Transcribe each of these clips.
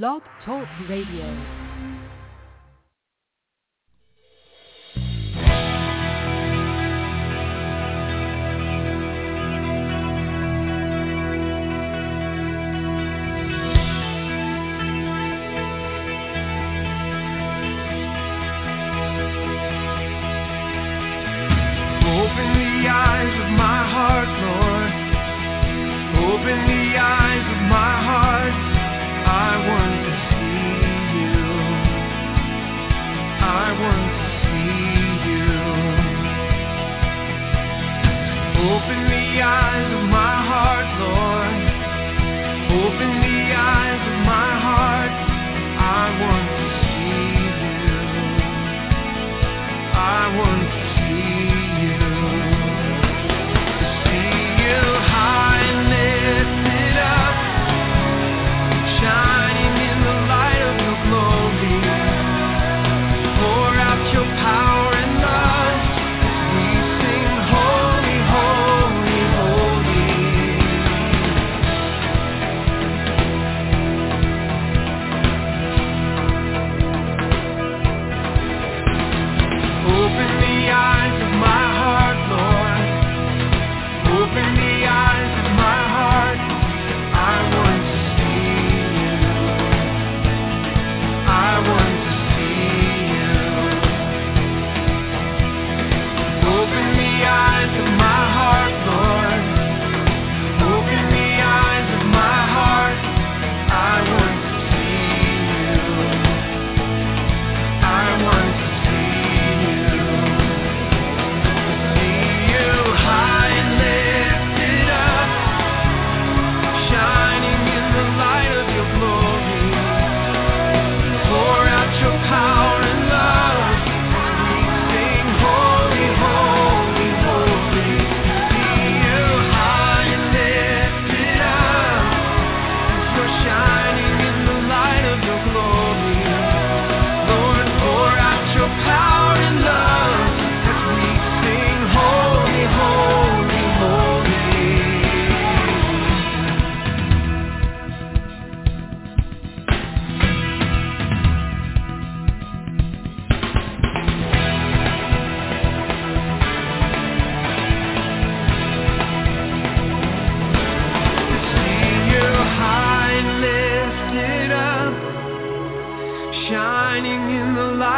Blog Talk Radio.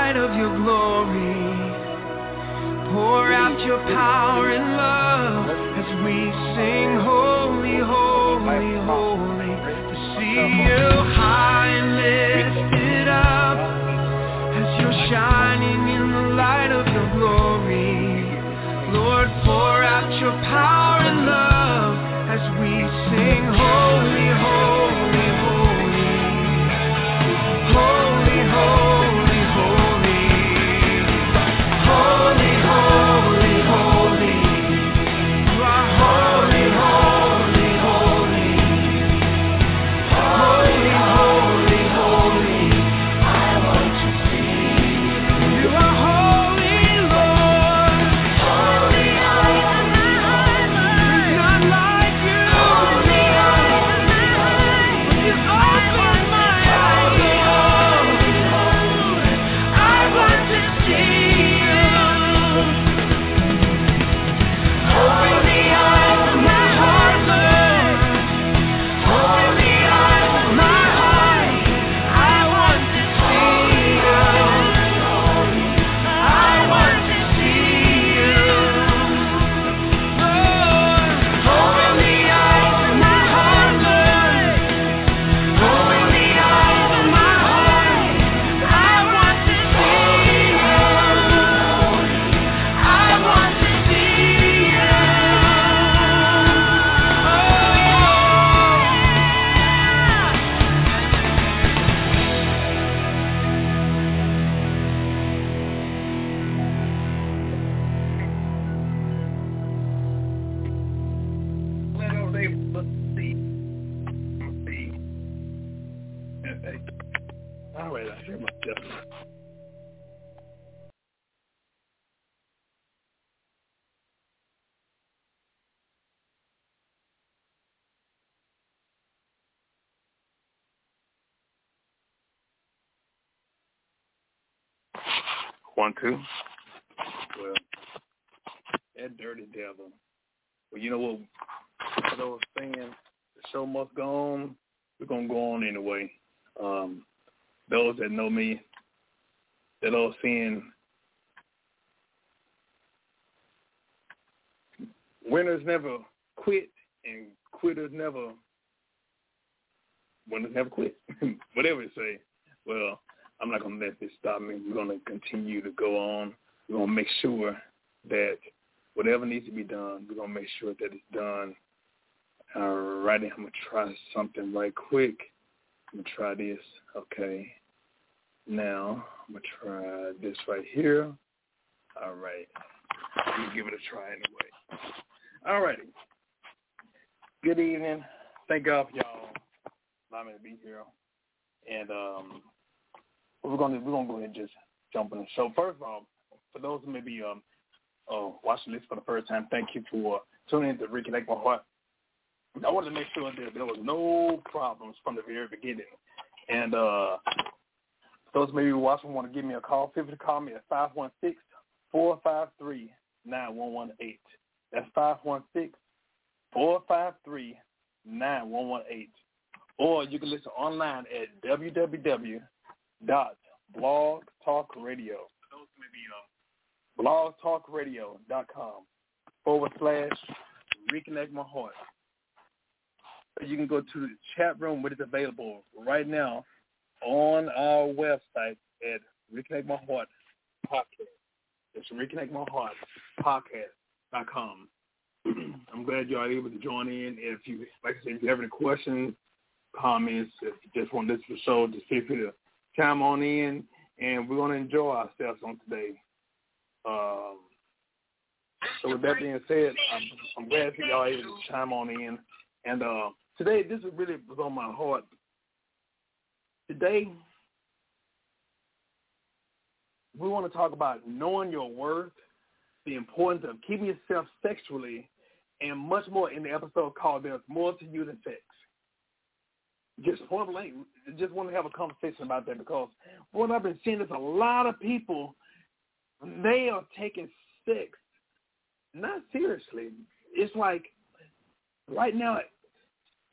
light of your glory. Pour out your power and love as we sing, Holy, Holy, Holy. To see you high and lifted up as you're shining in the light of your glory. Lord, pour out your power. One, two. Well, that dirty devil. Well, you know what? For those saying the show must go on, we're gonna go on anyway. Um, those that know me, that are saying winners never quit and quitters never winners never quit. Whatever you say. Well, I'm not gonna let this stop me. We're gonna continue to go on. We're gonna make sure that whatever needs to be done, we're gonna make sure that it's done. All right, I'm gonna try something right quick. I'm gonna try this. Okay. Now I'm gonna try this right here. All right. Let me give it a try anyway. All righty. Good evening. Thank God for y'all allowing me to be here. And um we're gonna we're gonna go ahead and just jump in So. First of all, for those who may be um uh, watching this for the first time, thank you for tuning in to Reconnect My Heart. I wanted to make sure that there was no problems from the very beginning. And uh those maybe watching want to give me a call, feel free to call me at five one six four five three nine one one eight. That's five one six four five three nine one one eight. Or you can listen online at www dot blog talk radio. Blogtalkradio.com forward slash reconnect my heart. You can go to the chat room where it's available right now on our website at reconnect my heart podcast. It's reconnect my heart podcast.com. I'm glad you are able to join in. If you, like I said, if you have any questions, comments, if you just want to listen to show, just feel free to chime on in, and we're going to enjoy ourselves on today. Um, so with that being said, I'm, I'm glad that y'all able to chime on in. And uh, today, this is really was on my heart. Today, we want to talk about knowing your worth, the importance of keeping yourself sexually, and much more in the episode called "There's More to You Than Sex." Just point just want to have a conversation about that because what I've been seeing is a lot of people they are taking sex not seriously. It's like right now,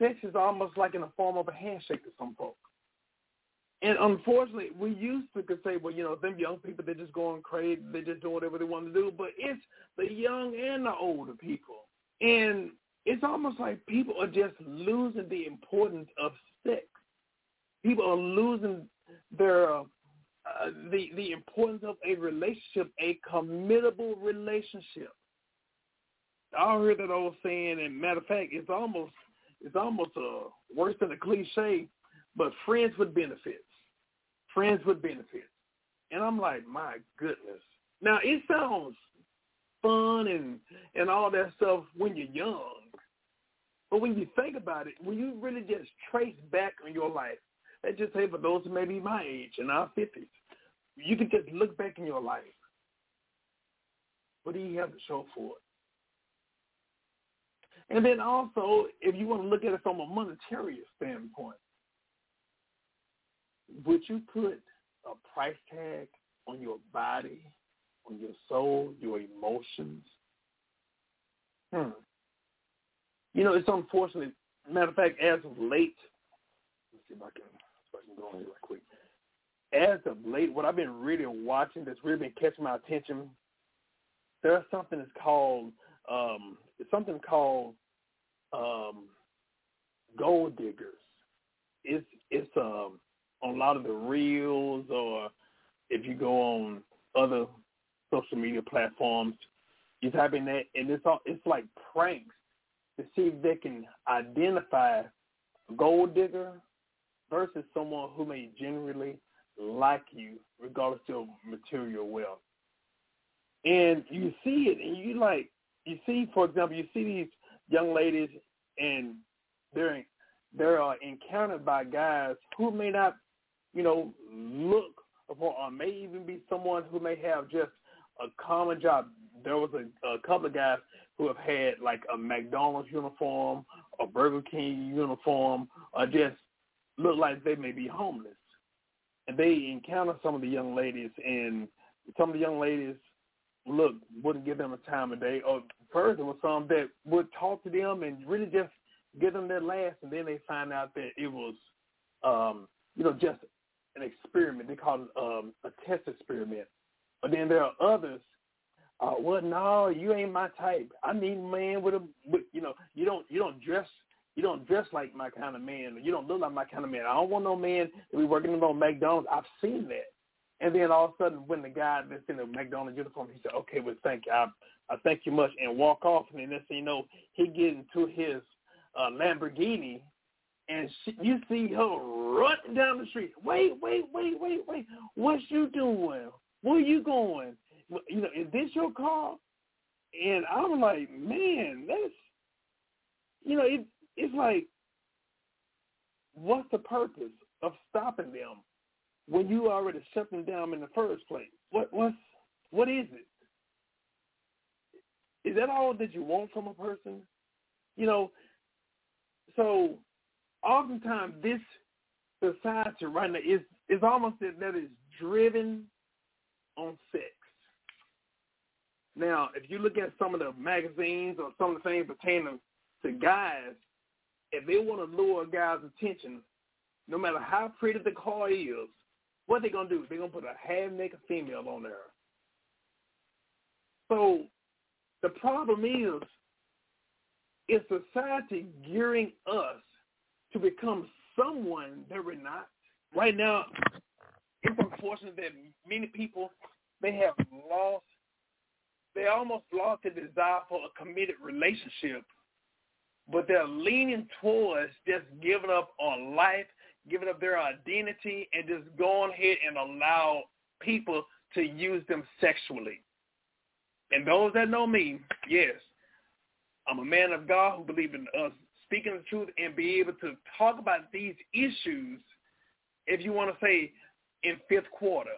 sex is almost like in the form of a handshake to some folks. And unfortunately, we used to could say, well, you know, them young people, they're just going crazy. They're just doing whatever they want to do. But it's the young and the older people. And it's almost like people are just losing the importance of sex. People are losing their uh, the the importance of a relationship, a committable relationship. I heard that old saying, and matter of fact, it's almost it's almost uh, worse than a cliche, but friends with benefits, friends with benefits, and I'm like, my goodness. Now it sounds fun and and all that stuff when you're young, but when you think about it, when you really just trace back on your life, let's just say for those who may be my age in our fifties, you can just look back in your life. What do you have to show for it? And then also, if you want to look at it from a monetary standpoint, would you put a price tag on your body, on your soul, your emotions? Hmm. You know, it's unfortunate. Matter of fact, as of late, let's see if I can, if I can go on here right quick. As of late, what I've been really watching that's really been catching my attention, there's something that's called um, something called um, gold diggers. It's it's um, on a lot of the reels, or if you go on other social media platforms, you type in that, and it's all it's like pranks to see if they can identify a gold digger versus someone who may genuinely like you, regardless of material wealth. And you see it, and you like you see, for example, you see these young ladies, and they're they're uh, encountered by guys who may not, you know, look for, or may even be someone who may have just a common job. There was a, a couple of guys who have had like a McDonald's uniform, a Burger King uniform, or just look like they may be homeless. And they encounter some of the young ladies, and some of the young ladies, look, wouldn't give them a time of day. Or there was some that would talk to them and really just give them their last, and then they find out that it was, um, you know, just an experiment. They call it um, a test experiment. But then there are others. Uh, well, no, you ain't my type. I need a man with a, with, you know, you don't, you don't dress, you don't dress like my kind of man. You don't look like my kind of man. I don't want no man to be working on McDonald's. I've seen that. And then all of a sudden, when the guy that's in the McDonald's uniform, he said, "Okay, well, thank you. I, I thank you much," and walk off. And then next thing you know, he get into his uh, Lamborghini, and she, you see her running down the street. Wait, wait, wait, wait, wait. What's you doing? Where you going? You know, is this your car? And I'm like, man, that's, you know, it, it's like, what's the purpose of stopping them when you already shut them down in the first place? What, what's, what is it? Is that all that you want from a person? You know, so oftentimes this society right now is is almost that, that is driven on sex. Now, if you look at some of the magazines or some of the things pertaining to guys, if they want to lure a guy's attention, no matter how pretty the car is, what they gonna do? They're gonna put a half naked female on there. So the problem is is society gearing us to become someone that we're not? Right now, it's unfortunate that many people they have lost, they almost lost the desire for a committed relationship, but they're leaning towards just giving up on life, giving up their identity, and just going ahead and allow people to use them sexually. And those that know me, yes, I'm a man of God who believes in us speaking the truth and be able to talk about these issues, if you want to say, in fifth quarter.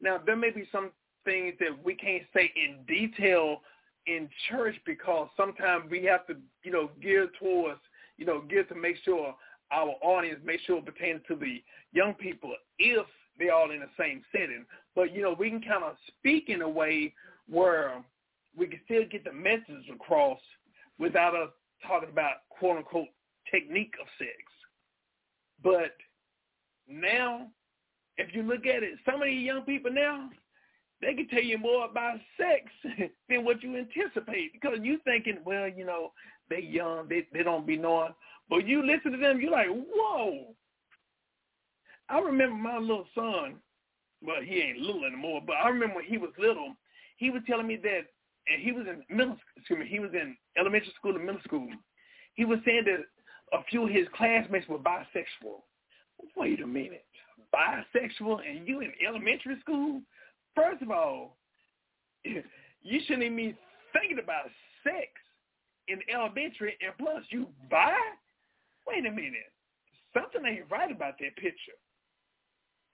Now, there may be some things that we can't say in detail in church because sometimes we have to, you know, gear towards, you know, gear to make sure our audience make sure it pertains to the young people if they're all in the same setting. But, you know, we can kind of speak in a way where we can still get the message across without us talking about quote unquote technique of sex. But now, if you look at it, some of these young people now, they can tell you more about sex than what you anticipate because you thinking, well, you know, they young, they they don't be knowing. But you listen to them, you're like, whoa. I remember my little son. Well, he ain't little anymore, but I remember when he was little, he was telling me that and he was in middle excuse me, he was in elementary school and middle school. He was saying that a few of his classmates were bisexual. Wait a minute. Bisexual and you in elementary school? First of all, you shouldn't even be thinking about sex in elementary and plus you buy. Wait a minute. Something ain't right about that picture.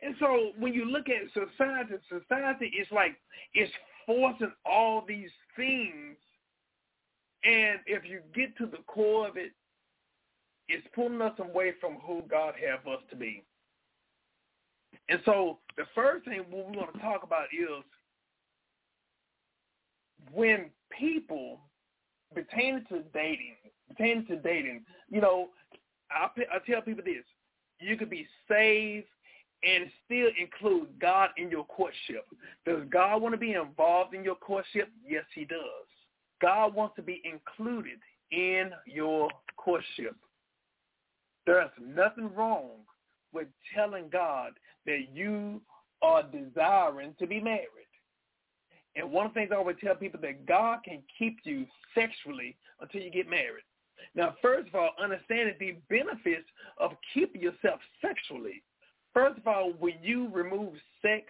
And so when you look at society, society is like it's forcing all these things. And if you get to the core of it, it's pulling us away from who God have us to be. And so the first thing we want to talk about is when people pertaining to dating, pertaining to dating, you know, I, I tell people this: you could be saved and still include God in your courtship. Does God want to be involved in your courtship? Yes, he does. God wants to be included in your courtship. There's nothing wrong with telling God that you are desiring to be married. And one of the things I always tell people that God can keep you sexually until you get married. Now, first of all, understanding the benefits of keeping yourself sexually. First of all, when you remove sex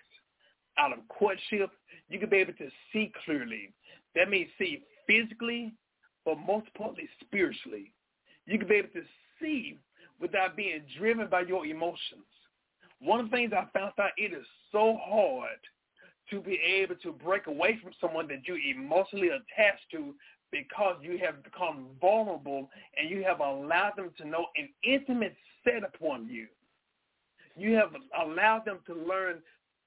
out of courtship, you can be able to see clearly. That means see physically, but most importantly, spiritually. You can be able to see without being driven by your emotions. One of the things I found out, it is so hard to be able to break away from someone that you emotionally attached to because you have become vulnerable and you have allowed them to know an intimate set upon you. You have allowed them to learn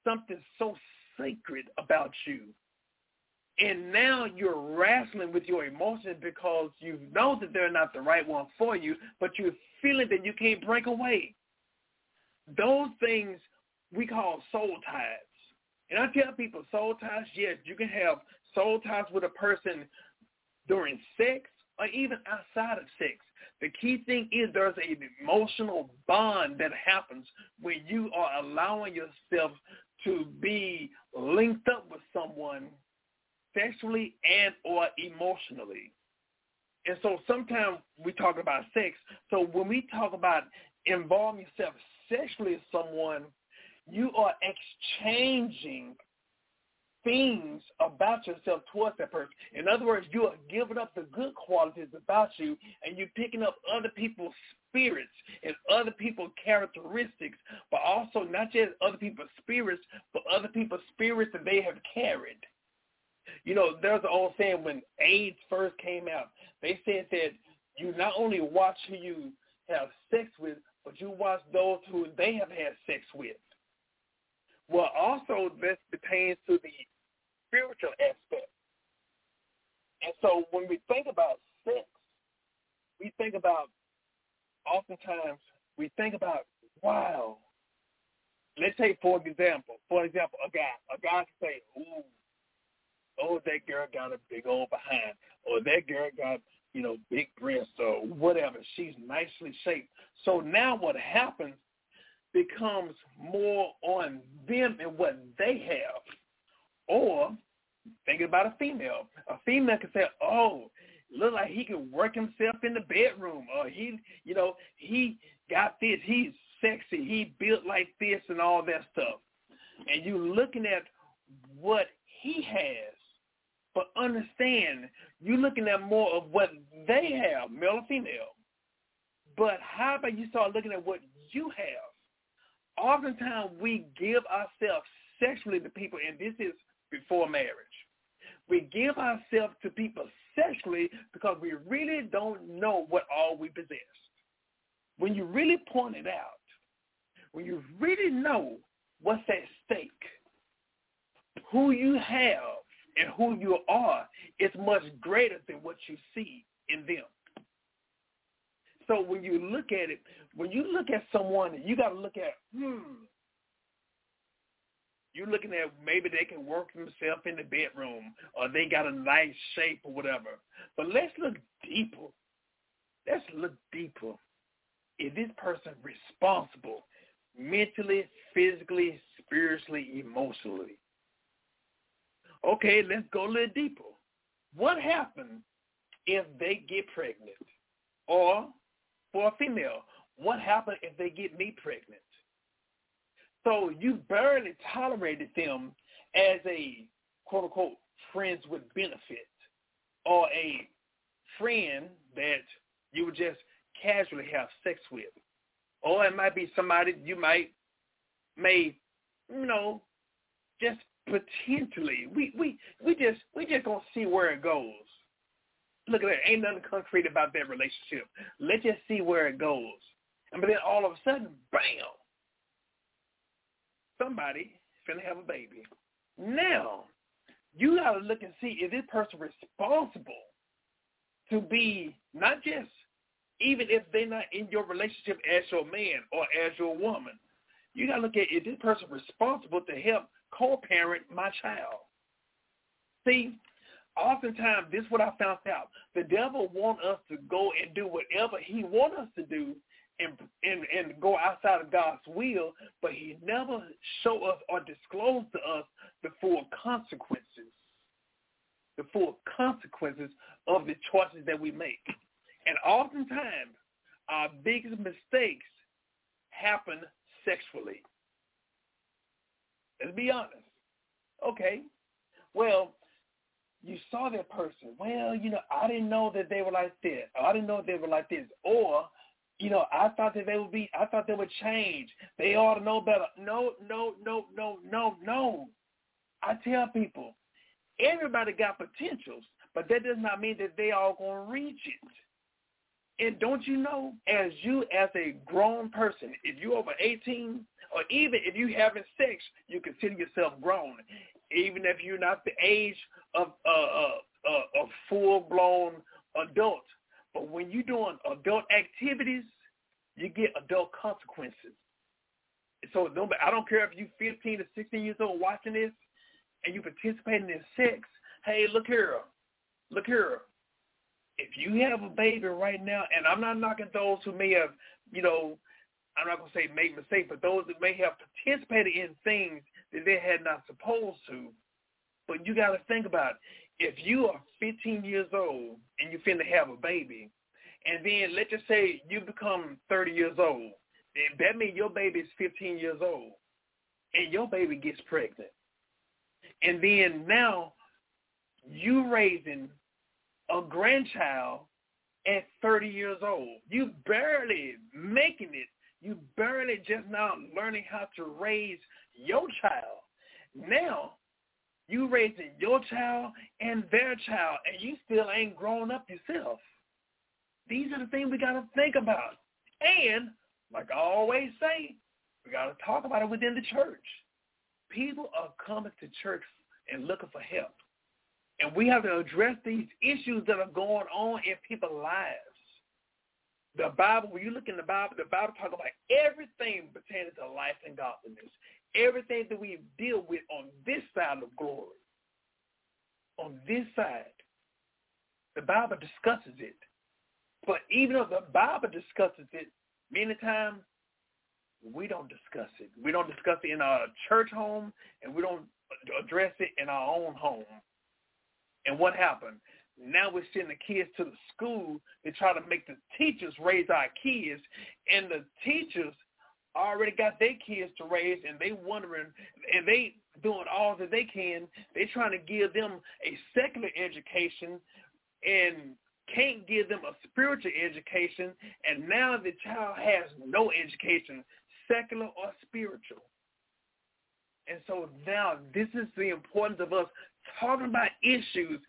something so sacred about you. And now you're wrestling with your emotions because you know that they're not the right one for you, but you're feeling that you can't break away. Those things we call soul ties. And I tell people soul ties, yes, you can have soul ties with a person during sex or even outside of sex. The key thing is there's an emotional bond that happens when you are allowing yourself to be linked up with someone sexually and or emotionally. And so sometimes we talk about sex. So when we talk about involving yourself sexually with someone, you are exchanging things about yourself towards that person. In other words, you are giving up the good qualities about you and you're picking up other people's spirits and other people's characteristics, but also not just other people's spirits, but other people's spirits that they have carried. You know, there's an old saying when AIDS first came out, they said that you not only watch who you have sex with, but you watch those who they have had sex with. Well, also this pertains to the spiritual aspect. And so when we think about sex, we think about, oftentimes, we think about, wow. Let's take for example, for example, a guy. A guy can say, ooh, oh, that girl got a big old behind, or that girl got, you know, big breasts, or whatever. She's nicely shaped. So now what happens becomes more on them and what they have. Or thinking about a female. A female can say, oh, look like he can work himself in the bedroom or he, you know, he got this. He's sexy. He built like this and all that stuff. And you're looking at what he has. But understand, you're looking at more of what they have, male or female. But how about you start looking at what you have? Oftentimes we give ourselves sexually to people, and this is before marriage. We give ourselves to people sexually because we really don't know what all we possess. When you really point it out, when you really know what's at stake, who you have and who you are is much greater than what you see in them. So when you look at it, when you look at someone, you got to look at, hmm, you're looking at maybe they can work themselves in the bedroom or they got a nice shape or whatever. But let's look deeper. Let's look deeper. Is this person responsible mentally, physically, spiritually, emotionally? Okay, let's go a little deeper. What happens if they get pregnant? Or for a female, what happens if they get me pregnant? So you barely tolerated them as a quote unquote friends with benefit or a friend that you would just casually have sex with. Or it might be somebody you might may you know just potentially we we we just we just gonna see where it goes. Look at that, ain't nothing concrete about that relationship. Let's just see where it goes. And but then all of a sudden, bam, somebody finna have a baby. Now, you got to look and see, is this person responsible to be not just, even if they're not in your relationship as your man or as your woman, you got to look at, is this person responsible to help co-parent my child? See, oftentimes, this is what I found out. The devil want us to go and do whatever he want us to do and, and and go outside of God's will, but he never show us or disclose to us the full consequences, the full consequences of the choices that we make. And oftentimes, our biggest mistakes happen sexually. Let's be honest. Okay, well, you saw that person. Well, you know, I didn't know that they were like this. Oh, I didn't know they were like this. Or you know, I thought that they would be, I thought they would change. They ought to know better. No, no, no, no, no, no. I tell people, everybody got potentials, but that does not mean that they all going to reach it. And don't you know, as you as a grown person, if you're over 18, or even if you having sex, you consider yourself grown. even if you're not the age of uh, uh, uh, a full-blown adult. But when you're doing adult activities, you get adult consequences. So I don't care if you're 15 to 16 years old watching this and you participating in sex. Hey, look here, look here. If you have a baby right now, and I'm not knocking those who may have, you know, I'm not gonna say make mistakes, but those that may have participated in things that they had not supposed to. But you got to think about if you are 15 years old and you finna have a baby, and then let's just say you become 30 years old, then that means your baby is 15 years old, and your baby gets pregnant, and then now you raising a grandchild at 30 years old. You barely making it. You barely just now learning how to raise your child. Now you raising your child and their child, and you still ain't grown up yourself. These are the things we got to think about. And, like I always say, we got to talk about it within the church. People are coming to church and looking for help. And we have to address these issues that are going on in people's lives. The Bible, when you look in the Bible, the Bible talks about everything pertaining to life and godliness everything that we deal with on this side of glory, on this side, the Bible discusses it. But even though the Bible discusses it, many times we don't discuss it. We don't discuss it in our church home, and we don't address it in our own home. And what happened? Now we're sending the kids to the school to try to make the teachers raise our kids, and the teachers already got their kids to raise and they wondering and they doing all that they can. They trying to give them a secular education and can't give them a spiritual education and now the child has no education, secular or spiritual. And so now this is the importance of us talking about issues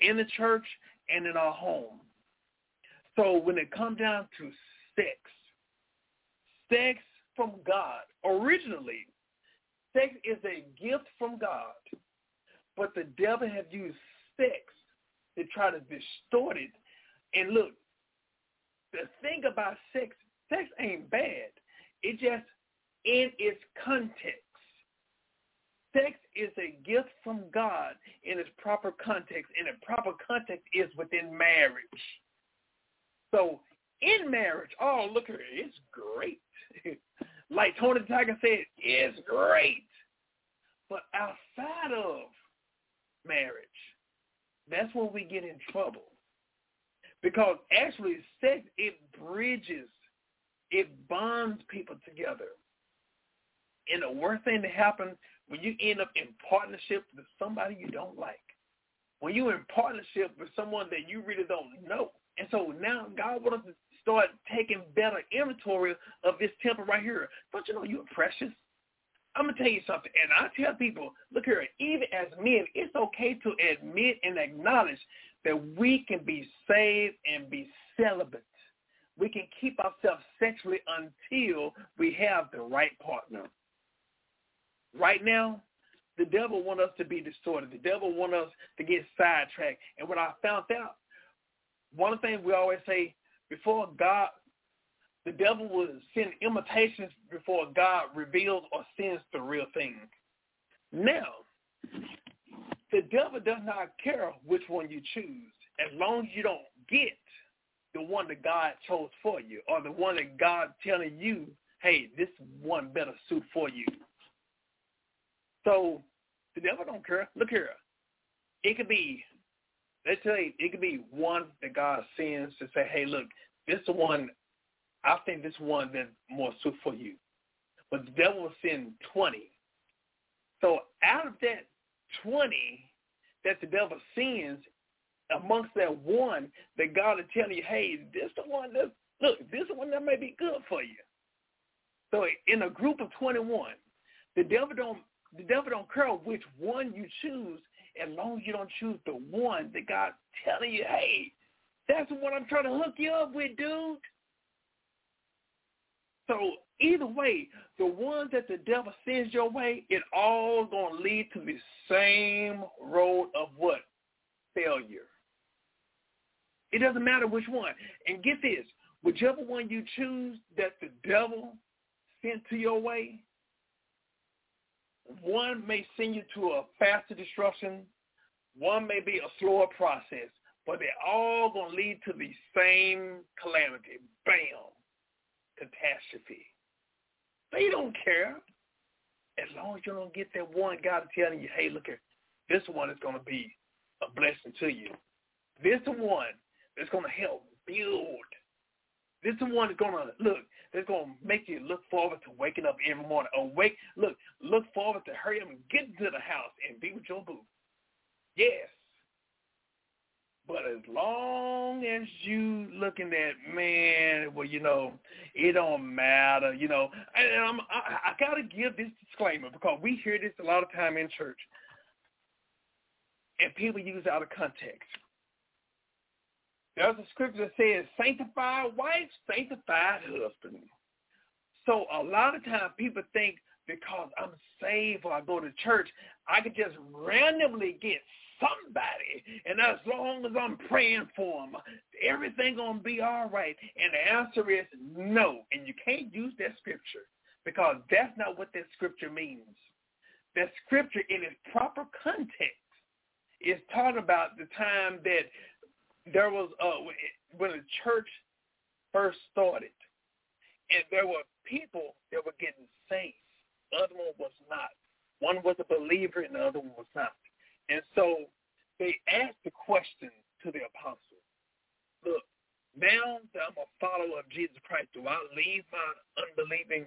in the church and in our home. So when it comes down to sex, sex from God. Originally, sex is a gift from God, but the devil have used sex to try to distort it. And look, the thing about sex, sex ain't bad. It just in its context. Sex is a gift from God in its proper context, and the proper context is within marriage. So in marriage, oh, look at it, it's great. like Tony Tiger said, it's great. But outside of marriage, that's where we get in trouble. Because actually sex, it bridges, it bonds people together. And the worst thing to happen when you end up in partnership with somebody you don't like, when you're in partnership with someone that you really don't know. And so now God wants us to start taking better inventory of this temple right here. Don't you know you're precious? I'm going to tell you something. And I tell people, look here, even as men, it's okay to admit and acknowledge that we can be saved and be celibate. We can keep ourselves sexually until we have the right partner. Right now, the devil want us to be distorted. The devil want us to get sidetracked. And what I found out, one of the things we always say, before God, the devil will send imitations before God reveals or sends the real thing. Now, the devil does not care which one you choose as long as you don't get the one that God chose for you or the one that God telling you, hey, this one better suit for you. So the devil don't care. Look here. It could be let's say it could be one that God sends to say, hey, look, this one, I think this one that's more suit for you. But the devil will send 20. So out of that 20 that the devil sends, amongst that one that God is telling you, hey, this the one that, look, this the one that may be good for you. So in a group of 21, the devil don't the devil don't care which one you choose as long as you don't choose the one that God's telling you, hey, that's what I'm trying to hook you up with, dude. So either way, the ones that the devil sends your way, it all to lead to the same road of what? Failure. It doesn't matter which one. And get this, whichever one you choose that the devil sent to your way, one may send you to a faster destruction. One may be a slower process, but they're all going to lead to the same calamity. Bam. Catastrophe. They don't care. As long as you don't get that one God telling you, hey, look here, this one is going to be a blessing to you. This one is going to help build. This is the one that's to, look, that's to make you look forward to waking up every morning. Awake, look, look forward to hurry up and get to the house and be with your boo. Yes. But as long as you looking at man, well, you know, it don't matter, you know. And I'm, I, I got to give this disclaimer because we hear this a lot of time in church, and people use out of context. There's a scripture that says, sanctified wife, sanctified husband. So a lot of times people think because I'm saved or I go to church, I can just randomly get somebody. And as long as I'm praying for them, everything going to be all right. And the answer is no. And you can't use that scripture because that's not what that scripture means. That scripture in its proper context is talking about the time that there was uh, when the church first started, and there were people that were getting saved. The other one was not. One was a believer, and the other one was not. And so they asked the question to the apostles: Look, now that I'm a follower of Jesus Christ, do I leave my unbelieving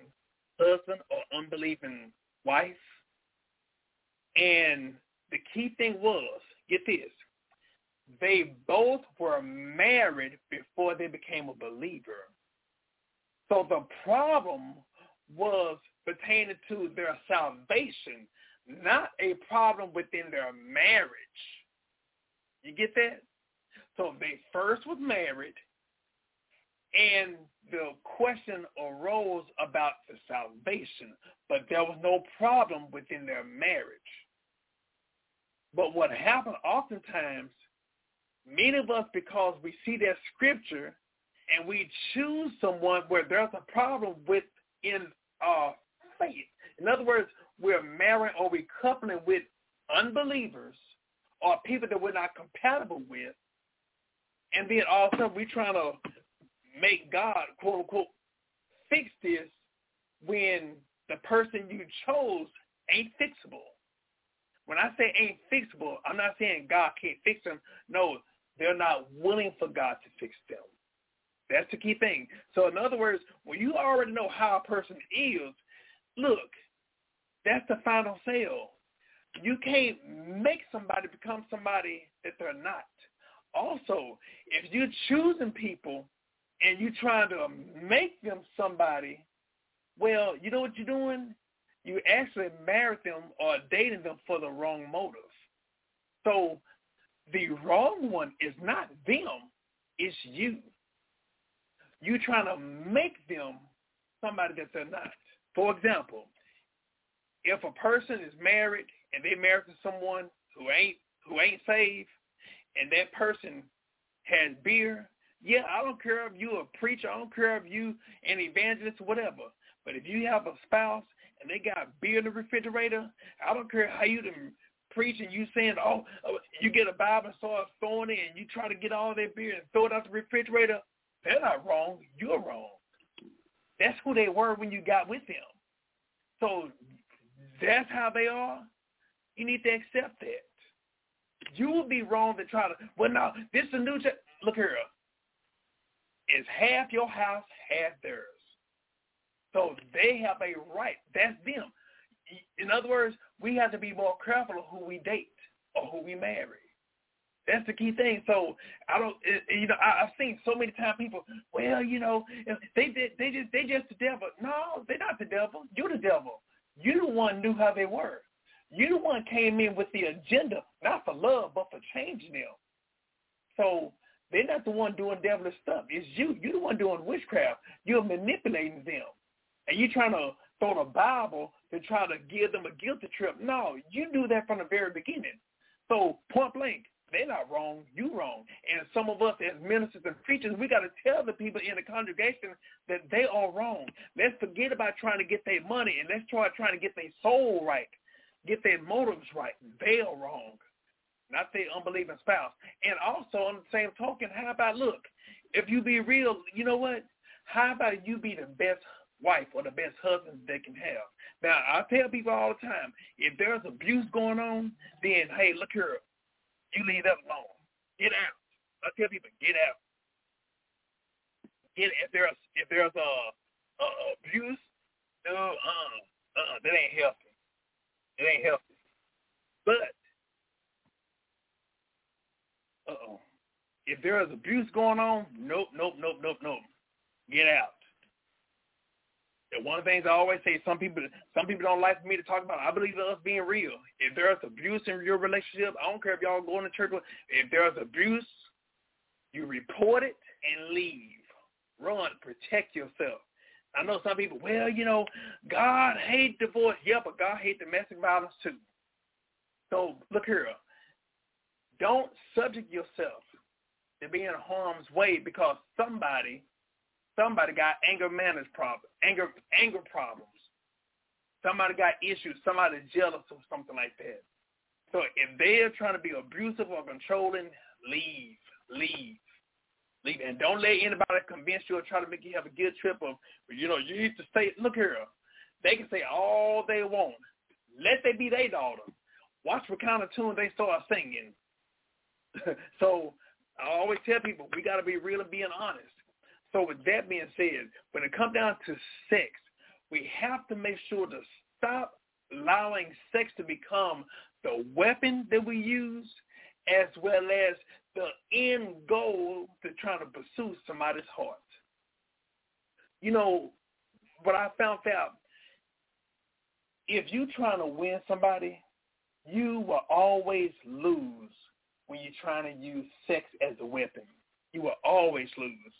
husband or unbelieving wife? And the key thing was, get this, they both were married before they became a believer. So the problem was pertaining to their salvation, not a problem within their marriage. You get that? So they first was married, and the question arose about the salvation, but there was no problem within their marriage. But what happened oftentimes Many of us, because we see that scripture and we choose someone where there's a problem with in our faith. In other words, we're marrying or we're coupling with unbelievers or people that we're not compatible with. And then all of a sudden we're trying to make God, quote unquote, fix this when the person you chose ain't fixable. When I say ain't fixable, I'm not saying God can't fix them. No, they're not willing for God to fix them. That's the key thing. So in other words, when you already know how a person is, look, that's the final sale. You can't make somebody become somebody that they're not. Also, if you're choosing people and you're trying to make them somebody, well, you know what you're doing? You actually married them or dating them for the wrong motive. So the wrong one is not them, it's you. You're trying to make them somebody that they're not. For example, if a person is married and they're married to someone who ain't who ain't saved, and that person has beer, yeah, I don't care if you a preacher, I don't care if you an evangelist whatever. But if you have a spouse and they got beer in the refrigerator, I don't care how you done preaching, you saying, oh, oh, you get a Bible and start throwing it and you try to get all that beer and throw it out the refrigerator, they're not wrong. You're wrong. That's who they were when you got with them. So that's how they are. You need to accept that. You would be wrong to try to, well, no, this is a new, ch- look here. It's half your house, half theirs. So they have a right. That's them. In other words, we have to be more careful of who we date or who we marry. That's the key thing. So I don't, eh, eh, you know, I, I've seen so many times people, well, you know, they did, they just, they just the devil. No, they're not the devil. You're the devil. You the one knew how they were. You the one came in with the agenda, not for love, but for changing them. So they're not the one doing devilish stuff. It's you. You're the one doing witchcraft. You're manipulating them. and you're trying to throw the Bible to try to give them a guilty trip. No, you do that from the very beginning. So point blank, they're not wrong. You wrong. And some of us as ministers and preachers, we got to tell the people in the congregation that they are wrong. Let's forget about trying to get their money and let's try trying to get their soul right, get their motives right. They are wrong, not their unbelieving spouse. And also on the same token, how about look, if you be real, you know what? How about you be the best wife or the best husband they can have? Now, I tell people all the time, if there's abuse going on, then, hey, look here, you leave that alone. Get out. I tell people, get out. Get if there's if there's a, a abuse, no, uh, uh, that ain't healthy. It ain't healthy. But, uh oh, if there is abuse going on, nope, nope, nope, nope, nope. Get out. One of the things I always say, some people some people don't like me to talk about. I believe in us being real. If there's abuse in your relationship, I don't care if y'all going to church. If there's abuse, you report it and leave. Run, protect yourself. I know some people, well, you know, God hate divorce. Yeah, but God hate domestic violence too. So look here. Don't subject yourself to being in harm's way because somebody Somebody got anger management problems, anger anger problems. Somebody got issues. Somebody jealous or something like that. So if they're trying to be abusive or controlling, leave, leave, leave, and don't let anybody convince you or try to make you have a guilt trip of, you know, you need to stay. Look here, they can say all they want. Let they be their daughter. Watch what kind of tune they start singing. so I always tell people we got to be real and being honest. So with that being said, when it comes down to sex, we have to make sure to stop allowing sex to become the weapon that we use as well as the end goal to try to pursue somebody's heart. You know, what I found out, if you're trying to win somebody, you will always lose when you're trying to use sex as a weapon. You will always lose.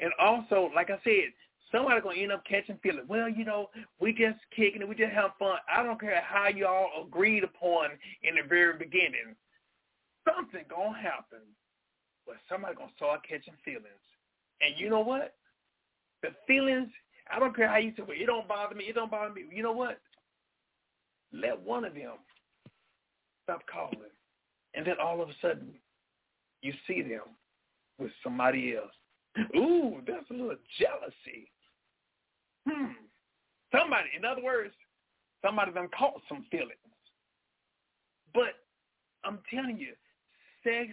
And also, like I said, somebody's gonna end up catching feelings. Well, you know, we just kicking it, we just have fun. I don't care how y'all agreed upon in the very beginning. Something gonna happen where somebody gonna start catching feelings. And you know what? The feelings, I don't care how you say, well, it don't bother me, it don't bother me. You know what? Let one of them stop calling. And then all of a sudden, you see them with somebody else. Ooh, that's a little jealousy. Hmm. Somebody, in other words, somebody done caught some feelings. But I'm telling you, sex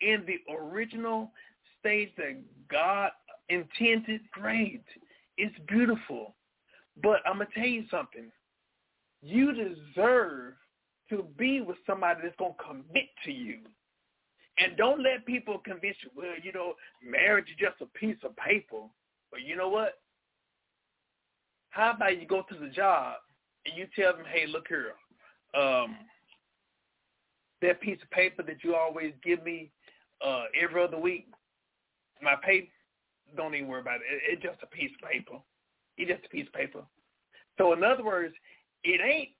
in the original stage that God intended, great. It's beautiful. But I'm going to tell you something. You deserve to be with somebody that's going to commit to you. And don't let people convince you, well, you know, marriage is just a piece of paper. But you know what? How about you go to the job and you tell them, hey, look here, um, that piece of paper that you always give me uh, every other week, my pay, don't even worry about it. it. It's just a piece of paper. It's just a piece of paper. So in other words, it ain't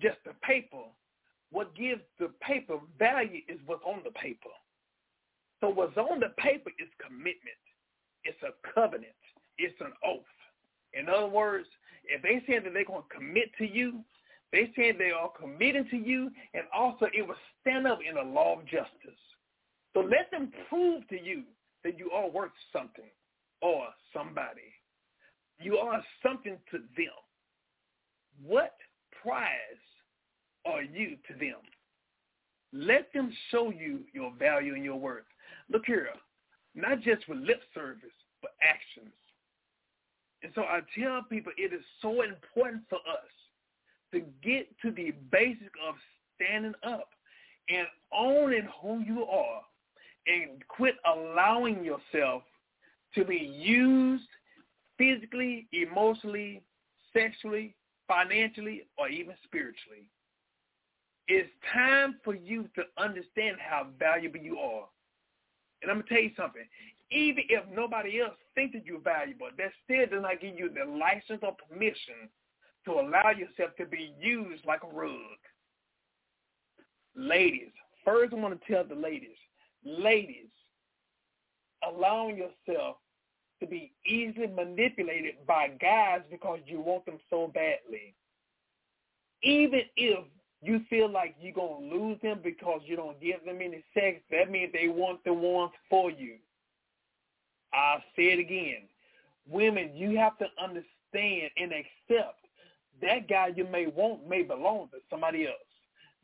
just the paper. What gives the paper value is what's on the paper. So what's on the paper is commitment. It's a covenant. It's an oath. In other words, if they say that they're going to commit to you, they say they are committed to you, and also it will stand up in the law of justice. So let them prove to you that you are worth something or somebody. You are something to them. What prize are you to them? Let them show you your value and your worth. Look here, not just with lip service, but actions. And so I tell people it is so important for us to get to the basic of standing up and owning who you are and quit allowing yourself to be used physically, emotionally, sexually, financially, or even spiritually. It's time for you to understand how valuable you are. And I'm to tell you something. even if nobody else thinks that you're valuable, that still does not give you the license or permission to allow yourself to be used like a rug. Ladies, first I want to tell the ladies, ladies, allowing yourself to be easily manipulated by guys because you want them so badly. Even if you feel like you're going to lose them because you don't give them any sex, that means they want the ones for you. I'll say it again. Women, you have to understand and accept that guy you may want may belong to somebody else.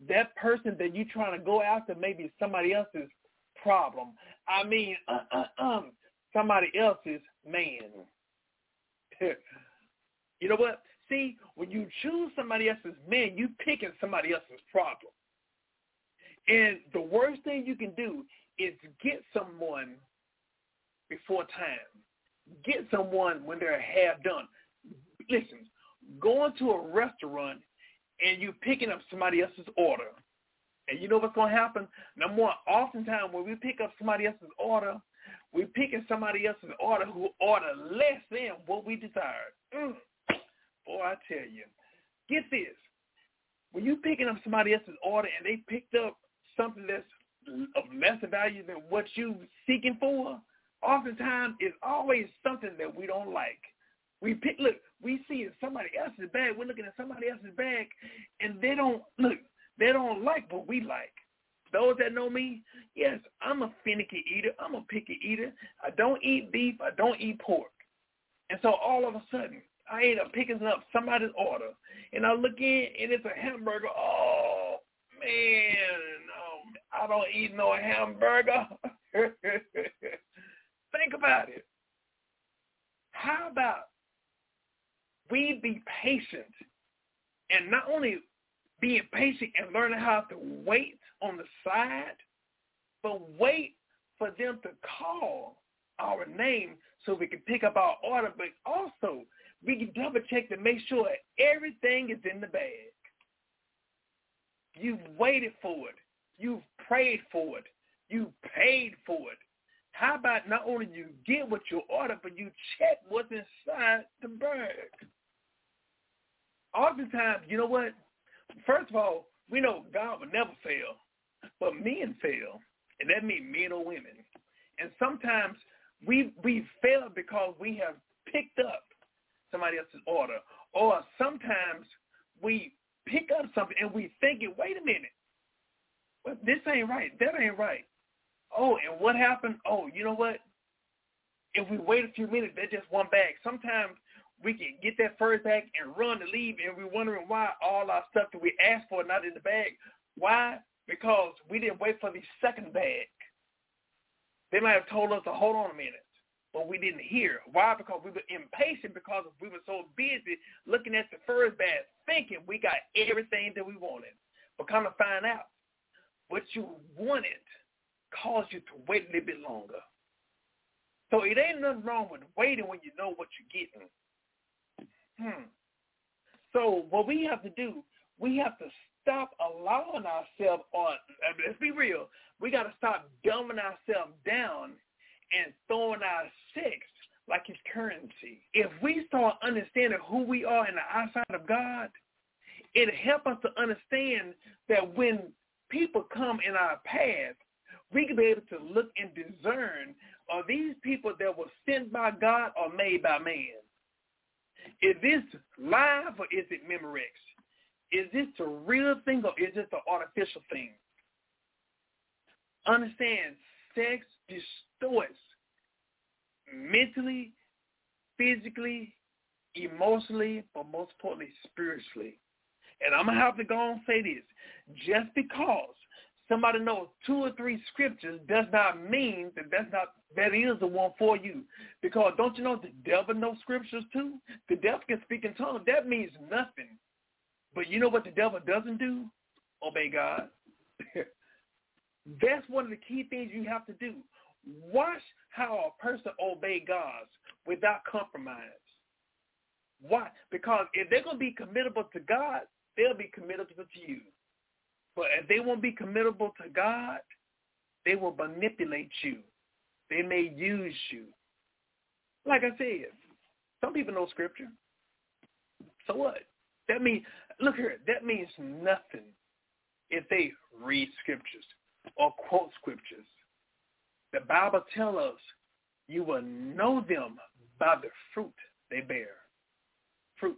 That person that you're trying to go after may be somebody else's problem. I mean, uh, uh, um, somebody else's man. you know what? See, when you choose somebody else's man, you picking somebody else's problem. And the worst thing you can do is get someone before time. Get someone when they're half done. Listen, going to a restaurant and you picking up somebody else's order. And you know what's going to happen? Number one, oftentimes when we pick up somebody else's order, we're picking somebody else's order who order less than what we desired. Mm. Boy, I tell you. Get this. When you picking up somebody else's order and they picked up something that's of lesser value than what you seeking for, oftentimes it's always something that we don't like. We pick, look, we see somebody else's bag. We're looking at somebody else's bag, and they don't look. They don't like what we like. Those that know me, yes, I'm a finicky eater. I'm a picky eater. I don't eat beef. I don't eat pork. And so all of a sudden, I end up picking up somebody's order, and I look in, and it's a hamburger. Oh man, no, I don't eat no hamburger. Think about it. How about we be patient and not only being patient and learning how to wait on the side, but wait for them to call our name so we can pick up our order, but also we can double check to make sure everything is in the bag. You've waited for it. You've prayed for it. You paid for it. How about not only you get what you order, but you check what's inside the bag? Oftentimes, you know what? First of all, we know God will never fail, but men fail, and that means men or women. And sometimes we we fail because we have picked up somebody else's order, or sometimes we pick up something and we think, wait a minute, well, this ain't right, that ain't right. Oh, and what happened? Oh, you know what? If we wait a few minutes, they're just one bag. Sometimes we can get that first bag and run to leave, and we're wondering why all our stuff that we asked for not in the bag. Why? Because we didn't wait for the second bag. They might have told us to hold on a minute, but we didn't hear. Why? Because we were impatient because we were so busy looking at the first bag, thinking we got everything that we wanted. But come to find out, what you wanted caused you to wait a little bit longer. So it ain't nothing wrong with waiting when you know what you're getting. Hmm. So what we have to do, we have to stop allowing ourselves on, let's be real, we got to stop dumbing ourselves down and throwing our sex like it's currency. If we start understanding who we are in the eyesight of God, it help us to understand that when people come in our path, we can be able to look and discern are these people that were sent by God or made by man? Is this live or is it Memorex? Is this a real thing or is this an artificial thing? Understand, sex distorts mentally, physically, emotionally, but most importantly, spiritually. And I'm going to have to go and say this. Just because somebody knows two or three scriptures does not mean that that's not that is the one for you. Because don't you know the devil knows scriptures too? The devil can speak in tongues. That means nothing. But you know what the devil doesn't do? Obey God. that's one of the key things you have to do. Watch how a person obey God without compromise. Why? Because if they're going to be committable to God, they'll be committable to you. But if they won't be committable to God, they will manipulate you. They may use you. Like I said, some people know scripture. So what? That means, look here, that means nothing if they read scriptures or quote scriptures. The Bible tells us you will know them by the fruit they bear. Fruit.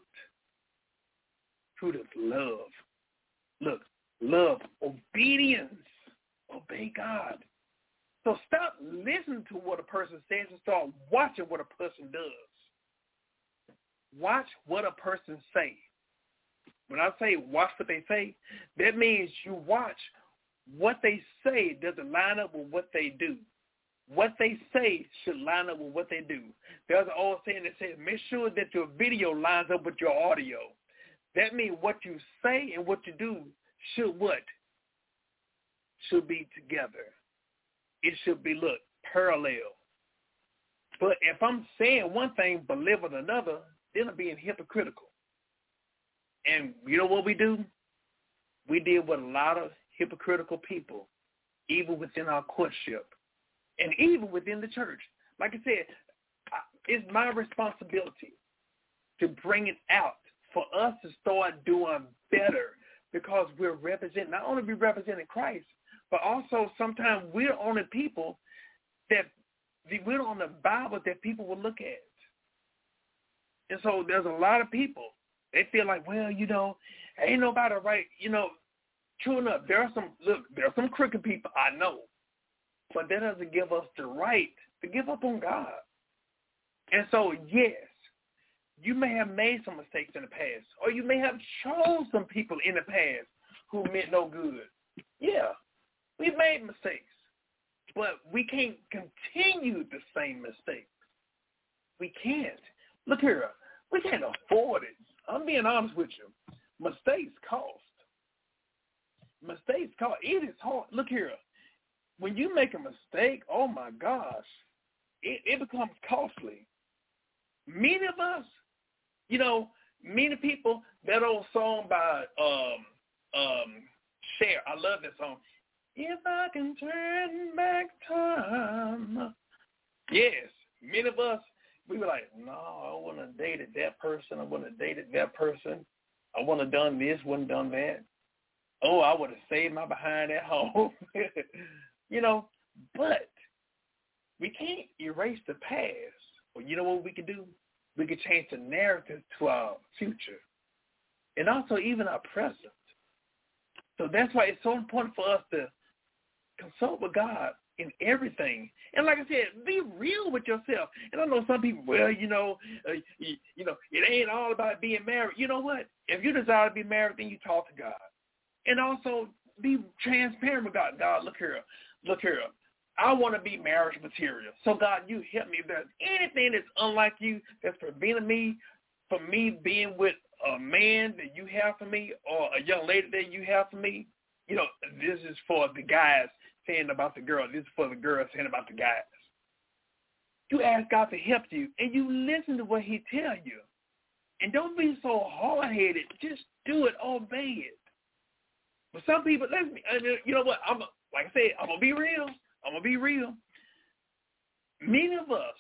Fruit of love. Look, love, obedience. Obey God. So stop listening to what a person says and start watching what a person does. Watch what a person say. When I say watch what they say, that means you watch what they say doesn't line up with what they do. What they say should line up with what they do. There's an old saying that says, make sure that your video lines up with your audio. That means what you say and what you do should what? Should be together. It should be, look, parallel. But if I'm saying one thing but living another, then I'm being hypocritical. And you know what we do? We deal with a lot of hypocritical people, even within our courtship and even within the church. Like I said, it's my responsibility to bring it out for us to start doing better because we're representing, not only we representing Christ, but also sometimes we're on the people that we're on the Bible that people will look at. And so there's a lot of people, they feel like, well, you know, ain't nobody right, you know, true enough, there are some, look, there are some crooked people, I know. But that doesn't give us the right to give up on God. And so, yes, you may have made some mistakes in the past, or you may have chose some people in the past who meant no good. Yeah, we've made mistakes, but we can't continue the same mistakes. We can't. Look here, we can't afford it. I'm being honest with you. Mistakes cost. Mistakes cost. It is hard. Look here, when you make a mistake, oh my gosh, it, it becomes costly. Many of us, you know, many people, that old song by um um Cher, I love that song. If I can turn back time. Yes, many of us, we were like, no, I want to date that person. I want to date that person. I want to done this, wouldn't done that. Oh, I would have saved my behind at home. You know, but we can't erase the past. Well, you know what we can do? We can change the narrative to our future and also even our present. So that's why it's so important for us to consult with God in everything. And like I said, be real with yourself. And I know some people, well, you know, uh, you, you know, it ain't all about being married. You know what? If you desire to be married, then you talk to God. And also be transparent with God. God, look here look here, I want to be marriage material. So God, you help me. If there's anything that's unlike you that's preventing me from me being with a man that you have for me or a young lady that you have for me, you know, this is for the guys saying about the girl. This is for the girls saying about the guys. You ask God to help you, and you listen to what he tell you. And don't be so hard-headed. Just do it. Obey it. But some people, let me, you know what? I'm like I said, I'm gonna be real. I'm gonna be real. Many of us,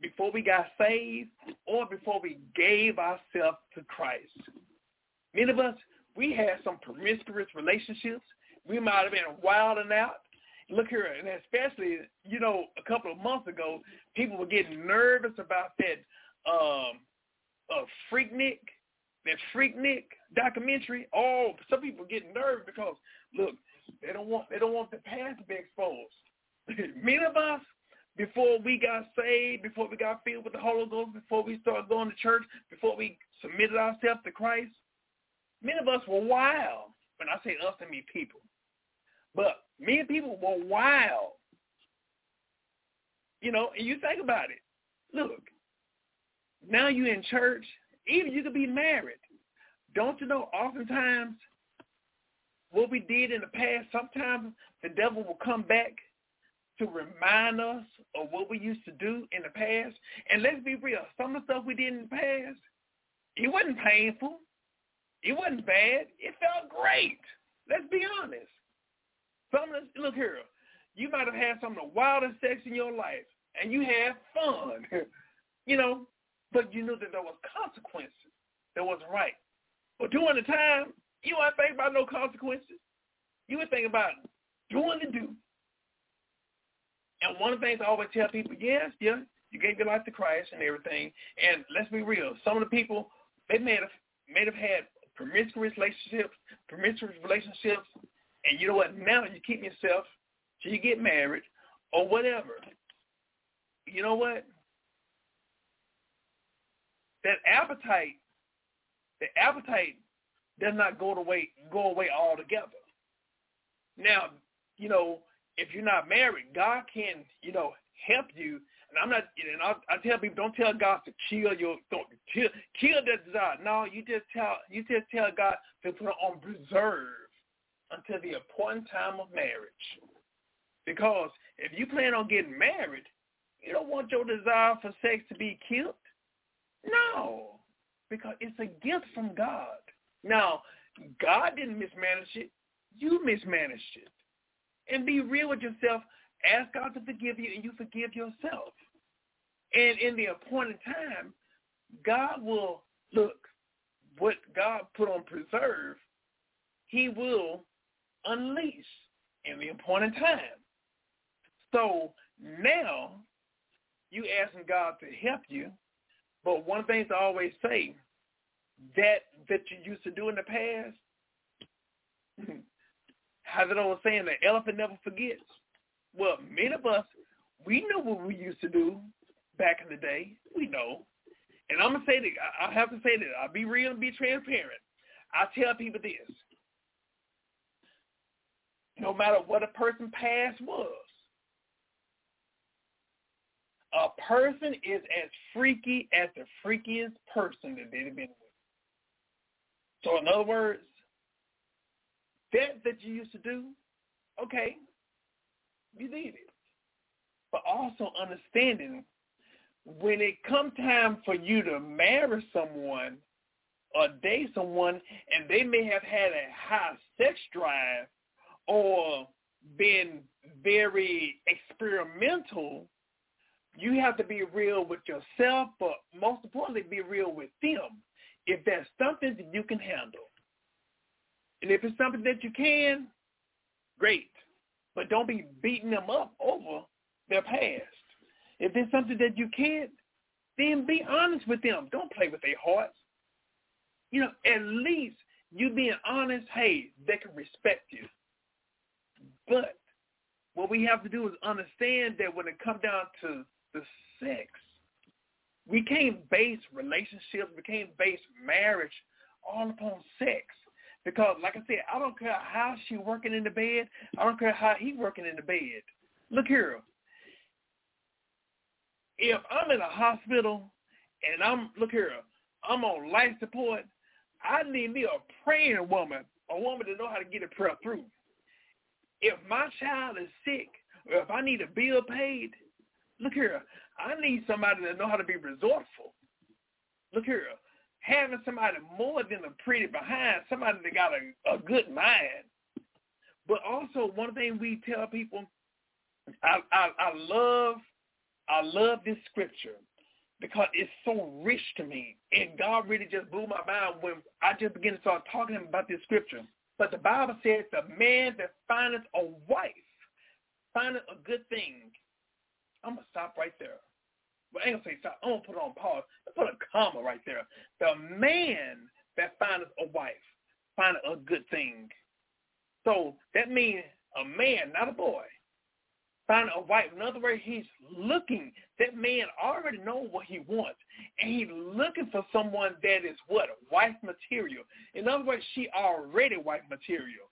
before we got saved or before we gave ourselves to Christ, many of us, we had some promiscuous relationships. We might have been wilding out. Look here, and especially, you know, a couple of months ago, people were getting nervous about that um, uh, Freaknik, that Freaknik documentary. Oh, some people get nervous because, look, they don't want they don't want the past to be exposed. Many of us, before we got saved, before we got filled with the Holy Ghost, before we started going to church, before we submitted ourselves to Christ, many of us were wild. When I say us, I mean people. But many people were wild. You know, and you think about it. Look, now you're in church. Even you could be married. Don't you know oftentimes what we did in the past, sometimes the devil will come back to remind us of what we used to do in the past. And let's be real, some of the stuff we did in the past, it wasn't painful. It wasn't bad. It felt great. Let's be honest. Some of look here, you might have had some of the wildest sex in your life, and you had fun, you know, but you knew that there was consequences. That wasn't right. But during the time, you weren't thinking about no consequences. You were thinking about doing the do. And one of the things I always tell people, yes, yeah, you gave your life to Christ and everything. And let's be real, some of the people they may have may have had promiscuous relationships, promiscuous relationships, and you know what? Now you keep yourself till you get married or whatever. You know what? That appetite, the appetite does not go away go away altogether. Now, you know, if you're not married, God can, you know, help you. And I'm not, and I, I tell people, don't tell God to kill your, don't kill, kill that desire. No, you just tell, you just tell God to put it on preserve until the appointed time of marriage. Because if you plan on getting married, you don't want your desire for sex to be killed. No, because it's a gift from God. Now, God didn't mismanage it. You mismanaged it. And be real with yourself. Ask God to forgive you and you forgive yourself. And in the appointed time, God will, look, what God put on preserve, he will unleash in the appointed time. So now you asking God to help you, but one thing I always say, that that you used to do in the past, how's it old saying, the elephant never forgets. Well, many of us, we know what we used to do back in the day. We know. And I'm going to say that, I have to say that, I'll be real and be transparent. I tell people this. No matter what a person past was, a person is as freaky as the freakiest person that they've been with. So in other words, that that you used to do, okay, you did it. But also understanding when it come time for you to marry someone or date someone and they may have had a high sex drive or been very experimental, you have to be real with yourself, but most importantly, be real with them. If there's something that you can handle, and if it's something that you can, great. But don't be beating them up over their past. If it's something that you can't, then be honest with them. Don't play with their hearts. You know, at least you being honest, hey, they can respect you. But what we have to do is understand that when it comes down to the sex, we can't base relationships, we can't base marriage all upon sex. Because, like I said, I don't care how she working in the bed. I don't care how he working in the bed. Look here. If I'm in a hospital and I'm, look here, I'm on life support, I need me a praying woman, a woman to know how to get a prayer through. If my child is sick, or if I need a bill paid, look here, I need somebody to know how to be resourceful. Look here, having somebody more than a pretty behind, somebody that got a, a good mind. But also one thing we tell people, I, I, I love I love this scripture because it's so rich to me. And God really just blew my mind when I just began to start talking about this scripture. But the Bible says the man that findeth a wife findeth a good thing. I'm to stop right there. Well, I ain't gonna say stop. I'm gonna put it on pause. Let's put a comma right there. The man that findeth a wife findeth a good thing. So that means a man, not a boy, find a wife. In other words, he's looking. That man already knows what he wants, and he's looking for someone that is what wife material. In other words, she already wife material.